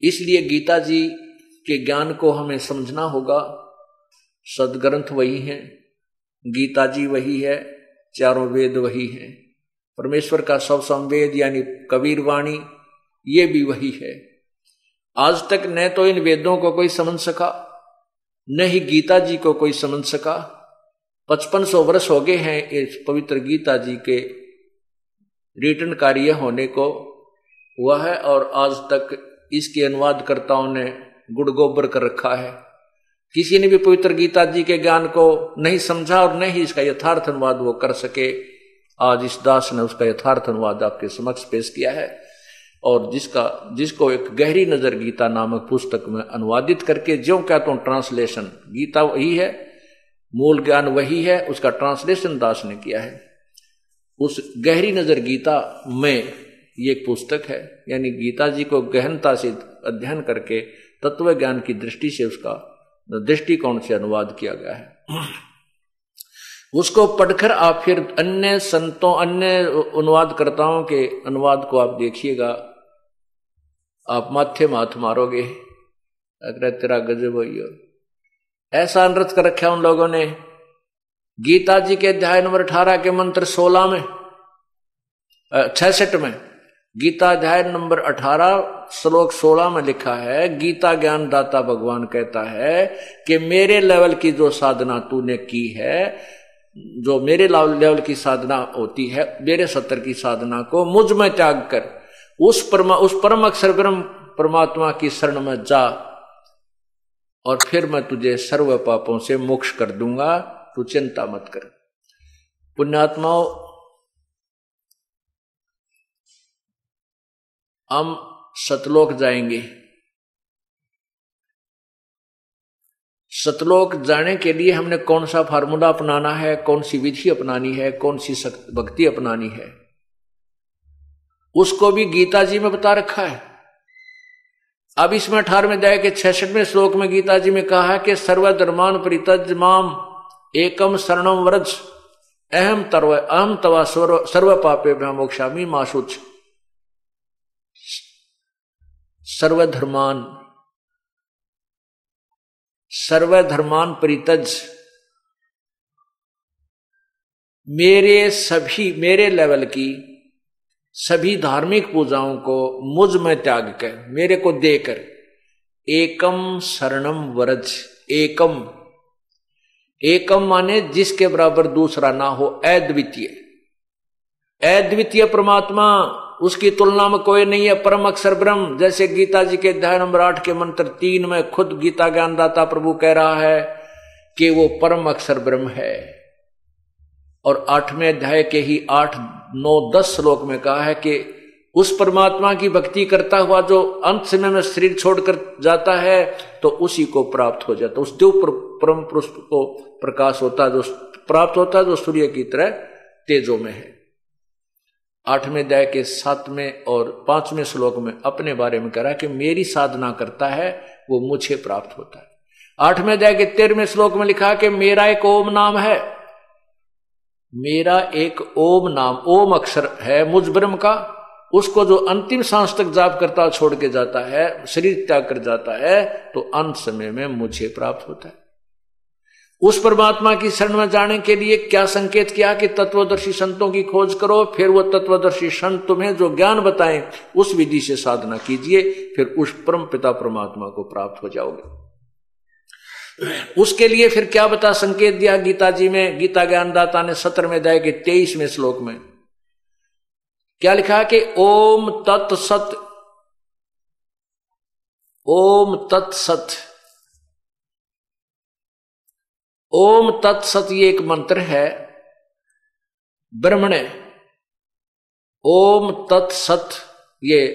इसलिए गीता जी के ज्ञान को हमें समझना होगा। सदग्रंथ वही है। गीता जी वही है, चारों वेद वही हैं। परमेश्वर का सब संवेद यानी कबीर वाणी, ये भी वही है। आज तक न तो इन वेदों को कोई समझ सका, न ही गीता जी को कोई समझ सका। पचपन सौ वर्ष हो गए हैं इस पवित्र गीता जी के रिटर्न कार्य होने को। हुआ है और आज तक इसके अनुवादकर्ताओं ने गुड़ गोबर कर रखा है। किसी ने भी पवित्र गीता जी के ज्ञान को नहीं समझा और नहीं इसका यथार्थ अनुवाद वो कर सके, आज इस दास ने उसका यथार्थ अनुवाद आपके समक्ष पेश किया है और जिसका, जिसको एक गहरी नज़र गीता नामक पुस्तक में अनुवादित करके जो कहता तो ट्रांसलेशन, गीता वही है, मूल ज्ञान वही है, उसका ट्रांसलेशन दास ने किया है। उस गहरी नज़र गीता में ये एक पुस्तक है, यानी गीता जी को गहनता से अध्ययन करके तत्व ज्ञान की दृष्टि से उसका दृष्टिकोण से अनुवाद किया गया है। उसको पढ़कर आप फिर अन्य संतों, अन्य अनुवादकर्ताओं के अनुवाद को आप देखिएगा। आप माथे माथ मारोगे। अगर तेरा गजब हो ऐसा अनुरत कर रखा उन लोगों ने। गीता जी के अध्याय नंबर अठारह के मंत्र सोलह में छसठ में। गीता अध्याय नंबर अठारह, श्लोक सोलह में लिखा है, गीता ज्ञान दाता भगवान कहता है कि मेरे लेवल की जो साधना तूने की है, जो मेरे लेवल की साधना होती है, मेरे सत्तर की साधना को मुझमें त्याग कर, उस परमा उस परम अक्षर ब्रह्म परमात्मा की शरण में जा और फिर मैं तुझे सर्व पापों से मोक्ष कर दूँगा, तू चिंता मत कर। पुण्यात्माओं हम सतलोक जाएँगे। सतलोक जाने के लिए हमने कौन सा फार्मूला अपनाना है, कौन सी विधि अपनानी है, कौन सी भक्ति अपनानी है? उसको भी गीता जी में बता रखा है। अब इसमें अठारहवें अध्याय के छसठवें श्लोक में गीता जी में कहा है कि सर्वधर्मान परितज माम एकम शरणम व्रज। अहम तरव अहम तवा सर्व पापे मोक्षामी माशुच सर्वधर्मान सर्वधर्मान परितज, मेरे सभी, मेरे लेवल की सभी धार्मिक पूजाओं को मुझमें त्याग कर, मेरे को देकर, एकम शरणम वरज, एकम एकम माने जिसके बराबर दूसरा ना हो, अद्वितीय। अद्वितीय परमात्मा उसकी तुलना में कोई नहीं है, परम अक्षर ब्रह्म। जैसे गीता जी के अध्याय नंबर आठ के मंत्र तीन में खुद गीता ज्ञानदाता प्रभु कह रहा है कि वो परम अक्षर ब्रह्म है। और आठवें अध्याय के ही आठ, नौ, दस श्लोक में कहा है कि उस परमात्मा की भक्ति करता हुआ जो अंत समय में शरीर छोड़कर जाता है तो उसी को प्राप्त हो जाता उस देव परम पुरुष को प्रकाश होता जो प्राप्त होता जो सूर्य की तरह तेजो में है। आठवें अध्याय के सातवें और पाँचवें श्लोक में अपने बारे में करा कि मेरी साधना करता है, वो मुझे प्राप्त होता है। आठवें अध्याय के तेरहवें श्लोक में लिखा कि मेरा एक ओम नाम है। मेरा एक ओम नाम, ओम अक्षर है मुझ ब्रह्म का। उसको जो अंतिम सांस तक जाप करता, छोड़ के जाता है, शरीर त्याग कर जाता है तो अंत समय में मुझे प्राप्त होता है। उस परमात्मा की शरण में जाने के लिए क्या संकेत किया कि तत्वदर्शी संतों की खोज करो, फिर वो तत्वदर्शी संत तुम्हें जो ज्ञान बताएँ, उस विधि से साधना कीजिए, फिर उस परम पिता परमात्मा को प्राप्त हो जाओगे। उसके लिए फिर क्या बता संकेत दिया गीता जी में? गीता ज्ञानदाता ने सत्र में अध्याय के तेईसवें श्लोक में। क्या लिखा कि ओम तत्सत ओम तत्सत। ओम तत्सत ये एक मंत्र है। ब्रह्मण, ओम तत्सत ये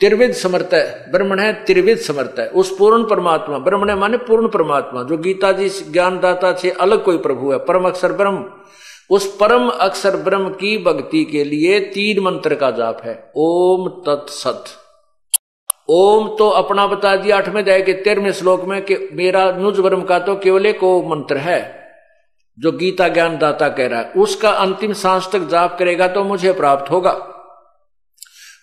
त्रिविद समर्थ है। ब्रह्मण है त्रिविद समर्थ है। उस पूर्ण परमात्मा, ब्रह्मण माने पूर्ण परमात्मा, जो गीता जी, ज्ञानदाता से अलग कोई प्रभु है। परम अक्षर ब्रह्म। उस परम अक्षर ब्रह्म की भक्ति के लिए तीन मंत्र का जाप है। ओम तत्सत ओम तो अपना बता दिया आठवें दया के तेरहवें श्लोक में कि मेरा नुज ब्रह्म का तो केवल एक ओम मंत्र है, जो गीता ज्ञान दाता कह रहा है। उसका अंतिम सांस तक जाप करेगा तो मुझे प्राप्त होगा।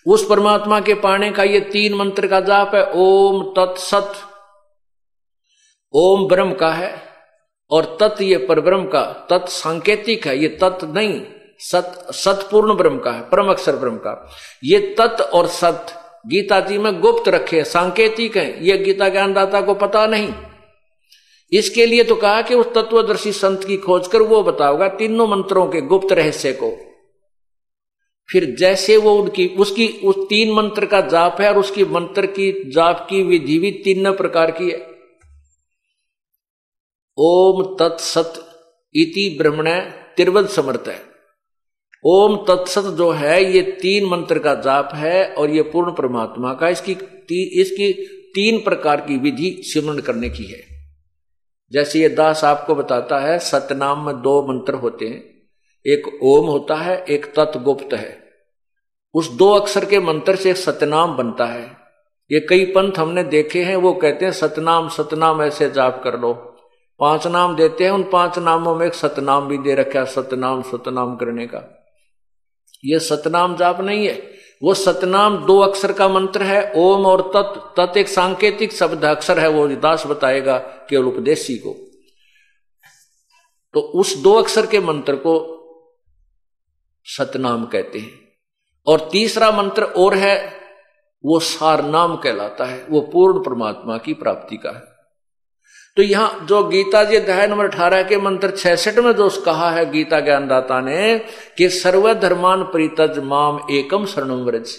उस परमात्मा के पाने का ये तीन मंत्र का जाप है, ओम तत् तत्सत। ओम ब्रह्म का है और तत् ये पर ब्रह्म का, तत् सांकेतिक है, ये तत् नहीं, सत, सतपूर्ण ब्रह्म का है, परम अक्षर ब्रह्म का। ये तत् और सत गीता जी में गुप्त रखे सांकेतिक है। ये गीता ज्ञानदाता को पता नहीं। इसके लिए तो कहा कि उस तत्वदर्शी संत की खोज कर वो बताओगा तीनों मंत्रों के गुप्त रहस्य को। फिर जैसे वो उनकी, उसकी, उस तीन मंत्र का जाप है और उसकी मंत्र की, जाप की विधि भी तीन प्रकार की है। ओम तत्सत इति ब्रह्मण तिरवद समर्थ है। ओम तत्सत जो है ये तीन मंत्र का जाप है और ये पूर्ण परमात्मा का इसकी ती, इसकी तीन प्रकार की विधि सिमरण करने की है। जैसे ये दास आपको बताता है सतनाम में दो मंत्र होते हैं। एक ओम होता है एक तत्गुप्त है। उस दो अक्षर के मंत्र से एक सतनाम बनता है। ये कई पंथ हमने देखे हैं वो कहते हैं सतनाम सतनाम ऐसे जाप कर लो। पाँच नाम देते हैं उन पाँच नामों में एक सतनाम भी दे रखा है सतनाम सतनाम करने का। ये सतनाम जाप नहीं है। वो सतनाम दो अक्षर का मंत्र है, ओम और तत्। तत् एक सांकेतिक शब्द अक्षर है, वो दास बताएगा केवल उपदेशी को। तो उस दो अक्षर के मंत्र को सतनाम कहते हैं। और तीसरा मंत्र और है, वो सार नाम कहलाता है, वो पूर्ण परमात्मा की प्राप्ति का है। तो यहाँ जो गीता जी अध्याय नंबर अठारह के मंत्र छसठ में जो कहा है गीता ज्ञानदाता ने, कि सर्वधर्मान परितज माम एकम शरणम व्रज।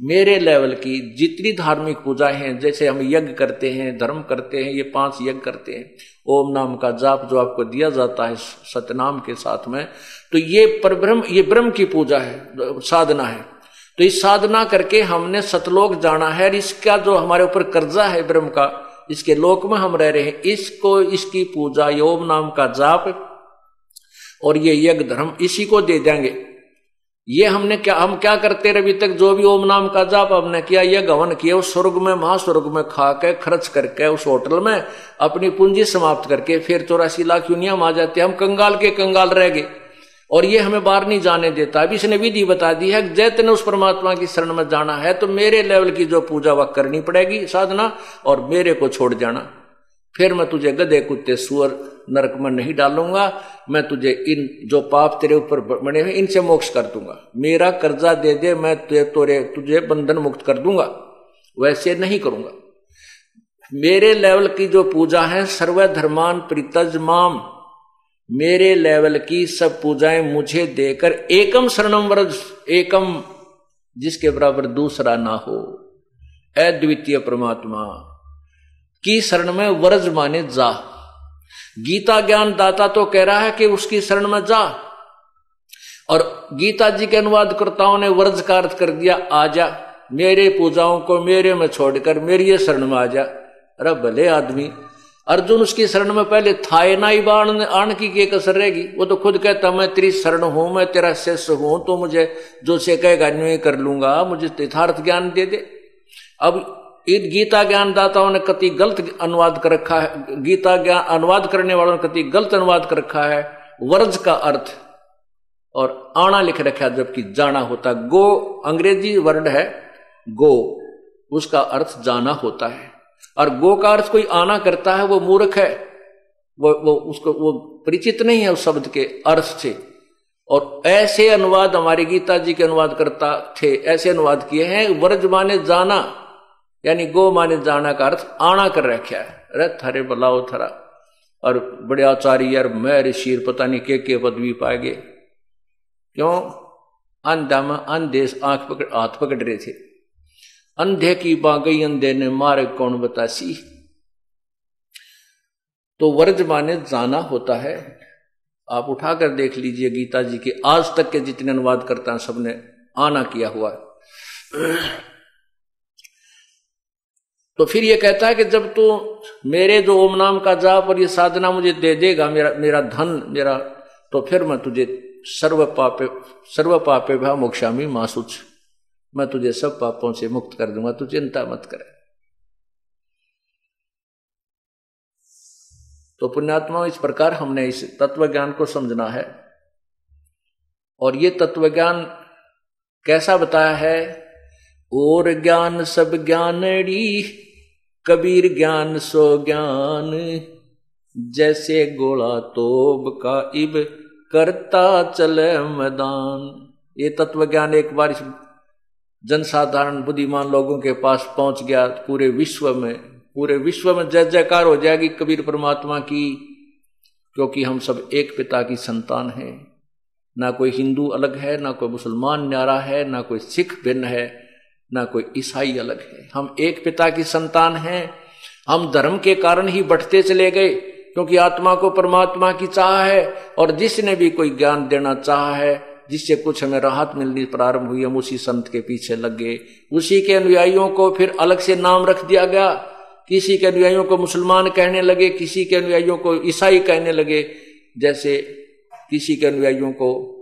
मेरे लेवल की जितनी धार्मिक पूजाएँ हैं, जैसे हम यज्ञ करते हैं, धर्म करते हैं, ये पाँच यज्ञ करते हैं, ओम नाम का जाप जो आपको दिया जाता है सतनाम के साथ में तो ये परब्रह्म, ये ब्रह्म की पूजा है, साधना है। तो इस साधना करके हमने सतलोक जाना है, और इसका जो हमारे ऊपर कर्जा है ब्रह्म का इसके लोक में हम रह रहे हैं। इसको इसकी पूजा योम नाम का जाप और ये यज्ञ धर्म इसी को दे देंगे। ये हमने क्या, हम क्या करते रहे अभी तक? जो भी ओम नाम का जाप हमने किया यह गवन किया, उस स्वर्ग में, महास्वर्ग में खा के, खर्च करके, उस होटल में अपनी पूंजी समाप्त करके फिर चौरासी लाख यूनियम आ जाते हम कंगाल के कंगाल रह गए। और ये हमें बाहर नहीं जाने देता। अभी इसने विधि बता दी है, जैतने उस परमात्मा की शरण में जाना है तो मेरे लेवल की जो पूजा वह करनी पड़ेगी साधना, और मेरे को छोड़ जाना। फिर मैं तुझे गधे, कुत्ते, सुअर, नरक में नहीं डालूँगा। मैं तुझे इन, जो पाप तेरे ऊपर बने हुए इनसे मोक्ष कर दूँगा। मेरा कर्जा दे दे, मैं तुझे तुझे बंधन मुक्त कर दूँगा। वैसे नहीं करूँगा। मेरे लेवल की जो पूजा है, सर्वधर्मान प्रीतज माम। मेरे लेवल की सब पूजाएँ मुझे देकर एकम शरणम व्रज, एकम, जिसके बराबर दूसरा ना हो। अद्वितीय परमात्मा, की शरण में व्रज माने जा। गीता ज्ञान दाता तो कह रहा है कि उसकी शरण में जा। और गीता जी के अनुवादकर्ताओं ने व्रज का अर्थ कर दिया आजा मेरे पूजाओं को मेरे में छोड़कर मेरी शरण में आ जा। अरे भले आदमी अर्जुन उसकी शरण में पहले था ना ही बाण आण की के कसर रहेगी? वो तो खुद कहता, मैं तेरी शरण हूँ, मैं तेरा शिष्य हूँ तो मुझे जो से कहेगा, न्यू कर लूँगा, मुझे यथार्थ ज्ञान दे दे। अब इन गीता ज्ञान दाताओं ने कति गलत अनुवाद कर रखा है। गीता ज्ञान अनुवाद करने वालों ने कति गलत अनुवाद कर रखा है। वर्ज का अर्थ और आना लिख रखा है, जबकि जाना होता गो, अंग्रेज़ी वर्ड है गो। उसका अर्थ जाना होता है। और गो का अर्थ कोई आना करता है, वो मूर्ख है। वो वो उसको, वो परिचित नहीं है उस शब्द के अर्थ से। और ऐसे अनुवाद हमारी गीता जी के अनुवाद करता थे, ऐसे अनुवाद किए हैं, वर्ज माने जाना, यानी गो माने जाना का अर्थ आना कर रखा है। अरे थरे बलाओ थरा। और बड़े आचार्य यार, मैं ऋषि पता नहीं के के पदवी पाए गए क्यों? अंधा में अंधेश, आँख पकड़, हाथ पकड़ रहे थे। अंधे की बागई अंधे ने मारे, कौन बतासी? तो वर्ज माने जाना होता है। आप उठाकर देख लीजिए गीता जी के, आज तक के जितने अनुवाद करता हैं, सबने आना किया हुआ है। तो फिर ये कहता है कि जब तू मेरे जो ओम नाम का जाप और ये साधना मुझे दे देगा, मेरा मेरा धन, मेरा तो फिर मैं तुझे सर्व पापे सर्व पापे भा मोक्षामी मासुच मैं तुझे सब पापों से मुक्त कर दूँगा, तू चिंता मत करे। तो पुण्यात्मा, इस प्रकार हमने इस तत्व ज्ञान को समझना है। और ये तत्व ज्ञान कैसा बताया है? और ज्ञान सब ज्ञानड़ी, कबीर ज्ञान सो ज्ञान। जैसे गोला तोब का इब करता चले मैदान। ये तत्व ज्ञान एक बार जनसाधारण बुद्धिमान लोगों के पास पहुँच गया, पूरे विश्व में, पूरे विश्व में जय जयकार हो जाएगी कबीर परमात्मा की, क्योंकि हम सब एक पिता की संतान हैं। ना कोई हिंदू अलग है, ना कोई मुसलमान न्यारा है, ना कोई सिख भिन्न है, ना कोई ईसाई अलग है। हम एक पिता की संतान हैं। हम धर्म के कारण ही बढ़ते चले गए, क्योंकि आत्मा को परमात्मा की चाह है, और जिसने भी कोई ज्ञान देना चाह है जिससे कुछ हमें राहत मिलनी प्रारंभ हुई, हम उसी संत के पीछे लग। गए उसी के अनुयायियों को फिर अलग से नाम रख दिया गया। किसी के अनुयायियों को मुसलमान कहने लगे, किसी के अनुयायियों को ईसाई कहने लगे। जैसे किसी के अनुयायियों को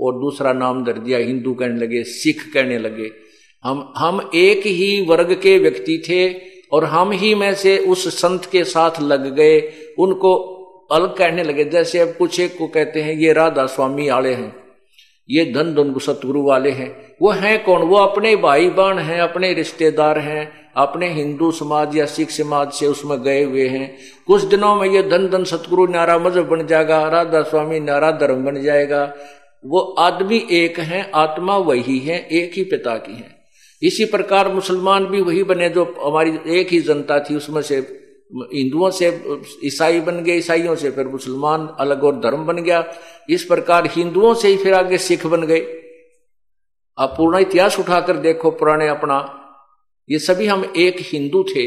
और दूसरा नाम दर दिया, हिंदू कहने लगे, सिख कहने लगे। हम हम एक ही वर्ग के व्यक्ति थे और हम ही में से उस संत के साथ लग गए। उनको अलग कहने लगे। जैसे अब कुछ एक को कहते हैं, ये राधा स्वामी आले हैं। ये धन धन सतगुरु वाले हैं। वो हैं कौन? वो अपने भाई बहन हैं, अपने रिश्तेदार हैं, अपने हिंदू समाज या सिख समाज से उसमें गए हुए हैं। कुछ दिनों में ये धन धन सतगुरु नारा मज़हब बन जाएगा राधा स्वामी नारा धर्म बन जाएगा। वो आदमी एक है, आत्मा वही है, एक ही पिता की है। इसी प्रकार मुसलमान भी वही बने जो हमारी एक ही जनता थी, उसमें से हिंदुओं से, ईसाई बन गए, ईसाइयों से, फिर मुसलमान अलग और धर्म बन गया। इस प्रकार हिंदुओं से ही फिर आगे सिख बन गए। आप पूर्ण इतिहास उठाकर देखो, पुराने अपना। ये सभी हम एक हिंदू थे।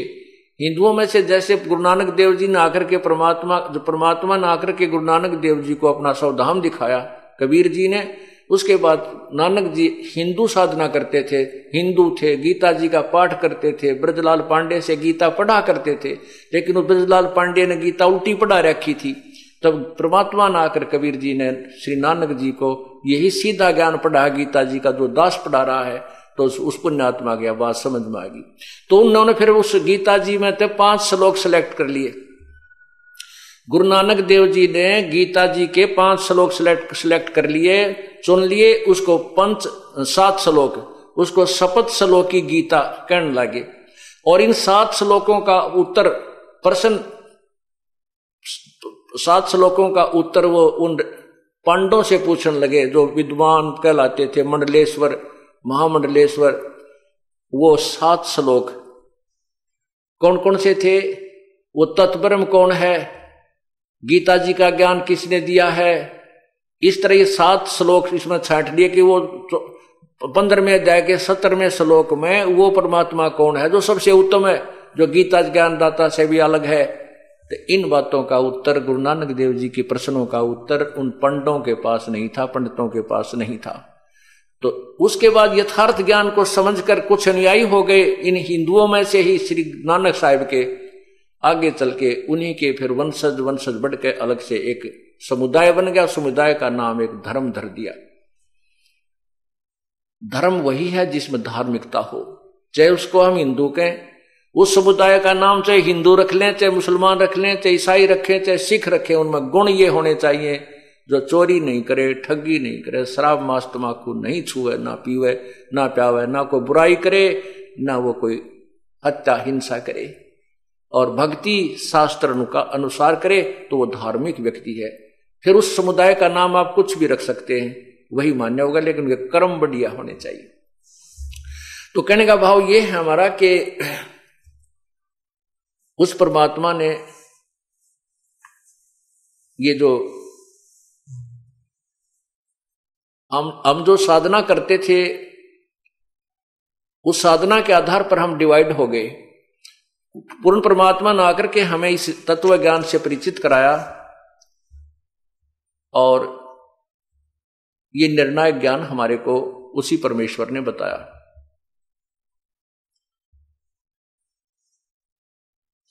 हिंदुओं में से जैसे गुरु नानक देव जी ने आकर के परमात्मा परमात्मा ने आकर के गुरु नानक देव जी को अपना सौधाम दिखाया, कबीर जी ने उसके बाद नानक जी हिंदू साधना करते थे, हिंदू थे, गीता जी का पाठ करते थे, ब्रजलाल पांडे से गीता पढ़ा करते थे, लेकिन वो ब्रजलाल पांडे ने गीता उल्टी पढ़ा रखी थी। तब परमात्मा ने आकर कबीर जी ने श्री नानक जी को यही सीधा ज्ञान पढ़ा, गीता जी का जो दास पढ़ा रहा है तो उस पुण्यात्मा गया बात समझ में आ गई तो उन्होंने फिर उस गीता जी में थे पाँच श्लोक सेलेक्ट कर लिए। गुरु नानक देव जी ने गीता जी के पाँच श्लोक सिलेक्ट सिलेक्ट कर लिए, चुन लिए, उसको पंच, सात श्लोक, उसको शपथ श्लोक की गीता कहने लगे। और इन सात श्लोकों का उत्तर प्रश्न, सात श्लोकों का उत्तर वो उन पांडों से पूछने लगे, जो विद्वान कहलाते थे, मंडलेश्वर, महामंडलेश्वर, वो सात श्लोक। कौन कौन से थे? वो तत्परम कौन है? गीता जी का ज्ञान किसने दिया है? इस तरह ये सात श्लोक इसमें छाट लिए कि वो पंद्रहवें अध्याय के सत्तरवें श्लोक में वो परमात्मा कौन है? जो सबसे उत्तम है, जो गीता ज्ञानदाता से भी अलग है। तो इन बातों का उत्तर गुरु नानक देव जी के प्रश्नों का उत्तर उन पंडों के पास नहीं था, पंडितों के पास नहीं था। तो उसके बाद यथार्थ ज्ञान को समझकर कुछ अनुयायी हो गए इन हिंदुओं में से ही श्री नानक साहिब के। आगे चल के उन्हीं के फिर वंशज वंशज बढ़ के अलग से एक समुदाय बन गया। समुदाय का नाम एक धर्म धर दिया। धर्म वही है जिसमें धार्मिकता हो। चाहे उसको हम हिंदू कहें, उस समुदाय का नाम चाहे हिंदू रख लें, चाहे मुसलमान रख लें, चाहे ईसाई रखें, चाहे सिख रखें, उनमें गुण ये होने चाहिए, जो चोरी नहीं करे, ठगी नहीं करे, शराब मांस तमाकू नहीं छुए, ना पीवे, ना प्यावे, ना कोई बुराई करे, ना वो कोई हत्या हिंसा करे। और भक्ति शास्त्र का अनुसार करे तो वो धार्मिक व्यक्ति है। फिर उस समुदाय का नाम आप कुछ भी रख सकते हैं, वही मान्य होगा, लेकिन उनके कर्म बढ़िया होने चाहिए। तो कहने का भाव ये है हमारा कि उस परमात्मा ने ये जो हम हम जो साधना करते थे, उस साधना के आधार पर हम डिवाइड हो गए। पूर्ण परमात्मा ने आकर के हमें इस तत्व ज्ञान से परिचित कराया और ये निर्णायक ज्ञान हमारे को उसी परमेश्वर ने बताया।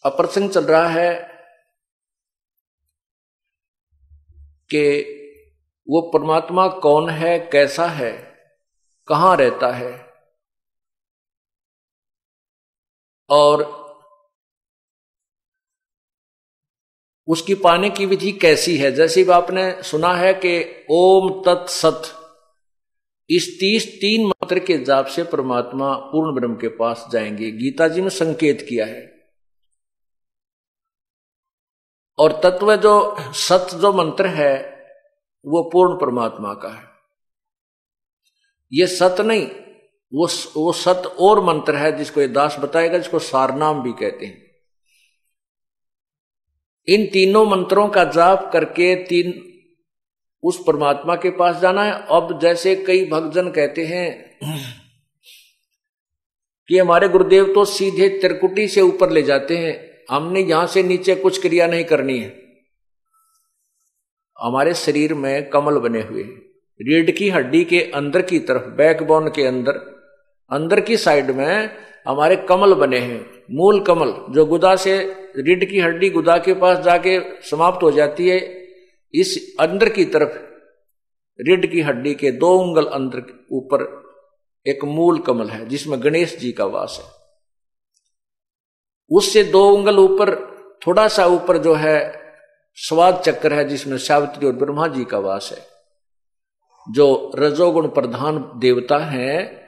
अब प्रसंग चल रहा है कि वो परमात्मा कौन है, कैसा है, कहाँ रहता है और उसकी पाने की विधि कैसी है? जैसे भी आपने सुना है कि ओम तत्सत इस तीस, तीन मंत्र के जाप से परमात्मा पूर्ण ब्रह्म के पास जाएँगे। गीता जी में संकेत किया है। और तत्व जो सत जो मंत्र है, वो पूर्ण परमात्मा का है। ये सत नहीं, वो वो सत और मंत्र है जिसको ये दास बताएगा, जिसको सारनाम भी कहते हैं। इन तीनों मंत्रों का जाप करके तीन उस परमात्मा के पास जाना है। अब जैसे कई भक्तजन कहते हैं कि हमारे गुरुदेव तो सीधे त्रिकुटी से ऊपर ले जाते हैं। हमने यहाँ से नीचे कुछ क्रिया नहीं करनी है। हमारे शरीर में कमल बने हुए रीढ़ की हड्डी के अंदर की तरफ़ बैकबोन के अंदर अंदर की साइड में हमारे कमल बने हैं। मूल कमल जो गुदा से रीढ़ की हड्डी गुदा के पास जाके समाप्त हो जाती है, इस अंदर की तरफ़ रीढ़ की हड्डी के दो उंगल अंदर ऊपर एक मूल कमल है, जिसमें गणेश जी का वास है। उससे दो उंगल ऊपर, थोड़ा सा ऊपर जो है, स्वाद चक्र है, जिसमें सावित्री और ब्रह्मा जी का वास है। जो रजोगुण प्रधान देवता हैं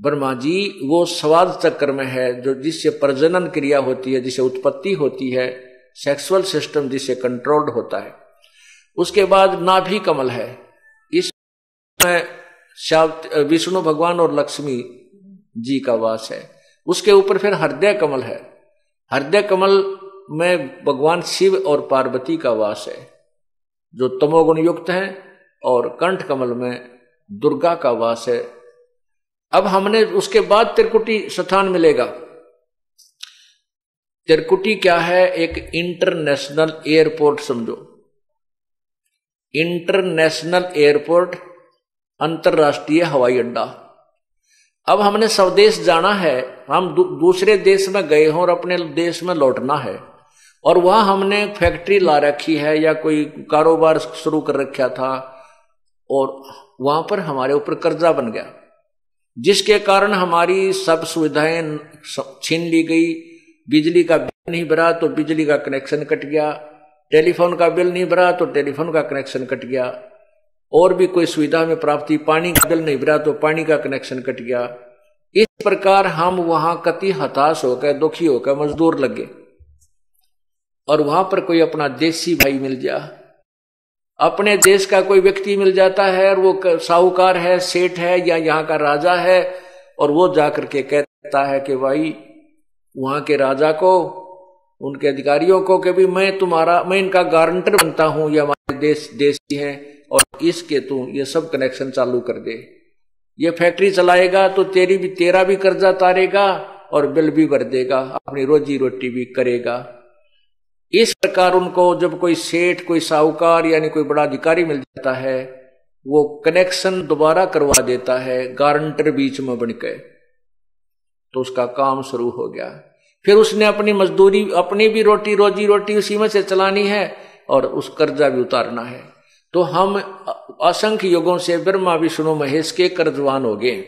ब्रह्मा जी, वो स्वाद चक्र में है, जो जिससे प्रजनन क्रिया होती है जिसे उत्पत्ति होती है सेक्सुअल सिस्टम जिसे कंट्रोल्ड होता है। उसके बाद नाभि कमल है। में विष्णु भगवान और लक्ष्मी जी का वास है। उसके ऊपर फिर हृदय कमल है। हृदय कमल में भगवान शिव और पार्वती का वास है, जो तमोगुण युक्त है और कंठ कमल में दुर्गा का वास है। अब हमने उसके बाद त्रिकुटी स्थान मिलेगा। त्रिकुटी क्या है? एक इंटरनेशनल एयरपोर्ट समझो। इंटरनेशनल एयरपोर्ट अंतरराष्ट्रीय हवाई अड्डा। अब हमने स्वदेश जाना है। हम दू, दूसरे देश में गए हों और अपने देश में लौटना है। और वहाँ हमने फैक्ट्री ला रखी है या कोई कारोबार शुरू कर रखा था और वहाँ पर हमारे ऊपर कर्जा बन गया। जिसके कारण हमारी सब सुविधाएँ छीन ली गई। बिजली का बिल नहीं भरा तो बिजली का कनेक्शन कट गया। टेलीफोन का बिल नहीं भरा तो टेलीफोन का कनेक्शन कट गया। और भी कोई सुविधा में प्राप्ति, पानी का बिल नहीं भरा तो पानी का कनेक्शन कट गया। इस प्रकार हम वहाँ कति हताश होकर, दुखी होकर मजदूर लगे। और वहाँ पर कोई अपना देसी भाई मिल जा अपने देश का कोई व्यक्ति मिल जाता है और वो साहूकार है, सेठ है या यहाँ का राजा है, और वो जाकर के कहता है कि भाई, वहाँ के राजा को, उनके अधिकारियों को कि भी मैं तुम्हारा, मैं इनका गारंटर बनता हूँ, ये हमारे देश, देशी है, और इसके तू, ये सब कनेक्शन चालू कर दे। ये फैक्ट्री चलाएगा तो तेरी भी, तेरा भी कर्जा तारेगा और बिल भी भर देगा, अपनी रोजी रोटी भी करेगा। इस प्रकार उनको जब कोई सेठ, कोई साहूकार, यानी कोई बड़ा अधिकारी मिल जाता है, वो कनेक्शन दोबारा करवा देता है गारंटर बीच में बन के। तो उसका काम शुरू हो गया। फिर उसने अपनी मजदूरी, अपनी भी रोटी, रोजी रोटी उसी में से चलानी है और उस कर्जा भी उतारना है। तो हम असंख्य युगों से, ब्रह्मा, विष्णु, महेश के कर्जवान हो गए।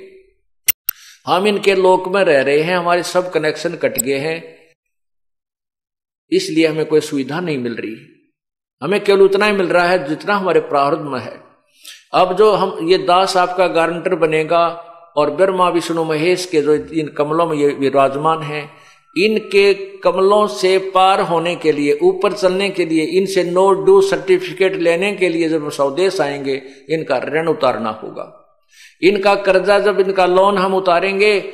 हम इनके लोक में रह रहे हैं, हमारे सब कनेक्शन कट गए हैं। इसलिए हमें कोई सुविधा नहीं मिल रही। हमें केवल उतना ही मिल रहा है जितना हमारे प्रारब्ध में है। अब जो हम, ये दास आपका गारंटर बनेगा और ब्रह्मा, विष्णु, महेश के जो इन कमलों में ये विराजमान हैं, इनके कमलों से पार होने के लिए, ऊपर चलने के लिए, इनसे नो डू सर्टिफिकेट लेने के लिए जब स्वदेश आएँगे, इनका ऋण उतारना होगा। इनका कर्जा जब इनका लोन हम उतारेंगे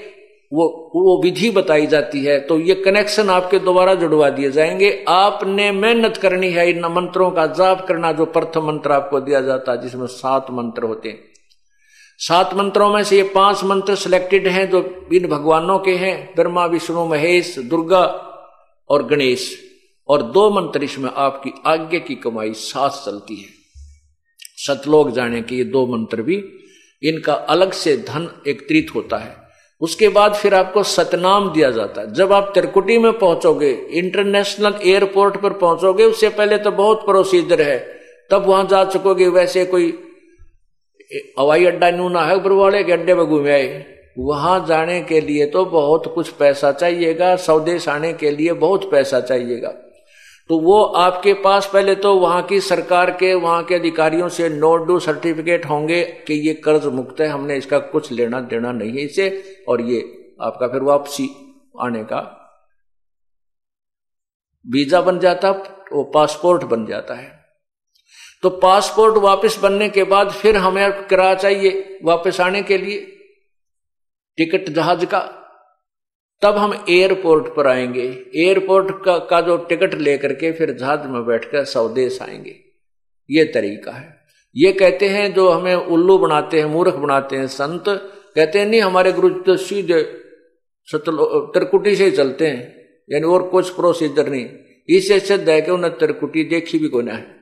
वो वो विधि बताई जाती है तो ये कनेक्शन आपके दोबारा जुड़वा दिए जाएँगे। आपने मेहनत करनी है इन मंत्रों का जाप करना, जो प्रथम मंत्र आपको दिया जाता है, जिसमें सात मंत्र होते हैं। सात मंत्रों में से ये पाँच मंत्र सिलेक्टेड हैं, जो इन भगवानों के हैं, ब्रह्मा, विष्णु, महेश, दुर्गा और गणेश। और दो मंत्र इसमें आपकी आज्ञा की कमाई साथ चलती है। सतलोक जाने के ये दो मंत्र भी, इनका अलग से धन एकत्रित होता है। उसके बाद फिर आपको सतनाम दिया जाता है। जब आप त्रिकुटी में पहुंचोगे इंटरनेशनल एयरपोर्ट पर पहुंचोगे, उससे पहले तो बहुत प्रोसीजर है। तब वहाँ जा चुकोगे, वैसे कोई हवाई अड्डा नू ना है वाले के अड्डे में घूमे आए। वहाँ जाने के लिए तो बहुत कुछ पैसा चाहिएगा, स्वदेश आने के लिए बहुत पैसा चाहिएगा। तो वो आपके पास पहले तो वहाँ की सरकार के, वहाँ के अधिकारियों से नोट डू सर्टिफिकेट होंगे कि ये कर्ज मुक्त है, हमने इसका कुछ लेना देना नहीं है इसे, और ये आपका फिर वापसी आने का वीज़ा बन जाता, वो पासपोर्ट बन जाता है। तो पासपोर्ट वापस बनने के बाद फिर हमें किराया चाहिए? वापस आने के लिए टिकट जहाज़ का तब हम एयरपोर्ट पर आएँगे। एयरपोर्ट का, का जो टिकट लेकर के फिर जहाज़ में बैठकर स्वदेश आएँगे। ये तरीका है। ये कहते हैं जो हमें उल्लू बनाते हैं मूर्ख बनाते हैं संत कहते हैं नहीं हमारे गुरु तो सीधे त्रिकुटी से ही चलते हैं। यानी और कुछ प्रोसीजर नहीं। इससे सिद्ध है कि उन्हें त्रिकुटी देखी भी कोई ना है।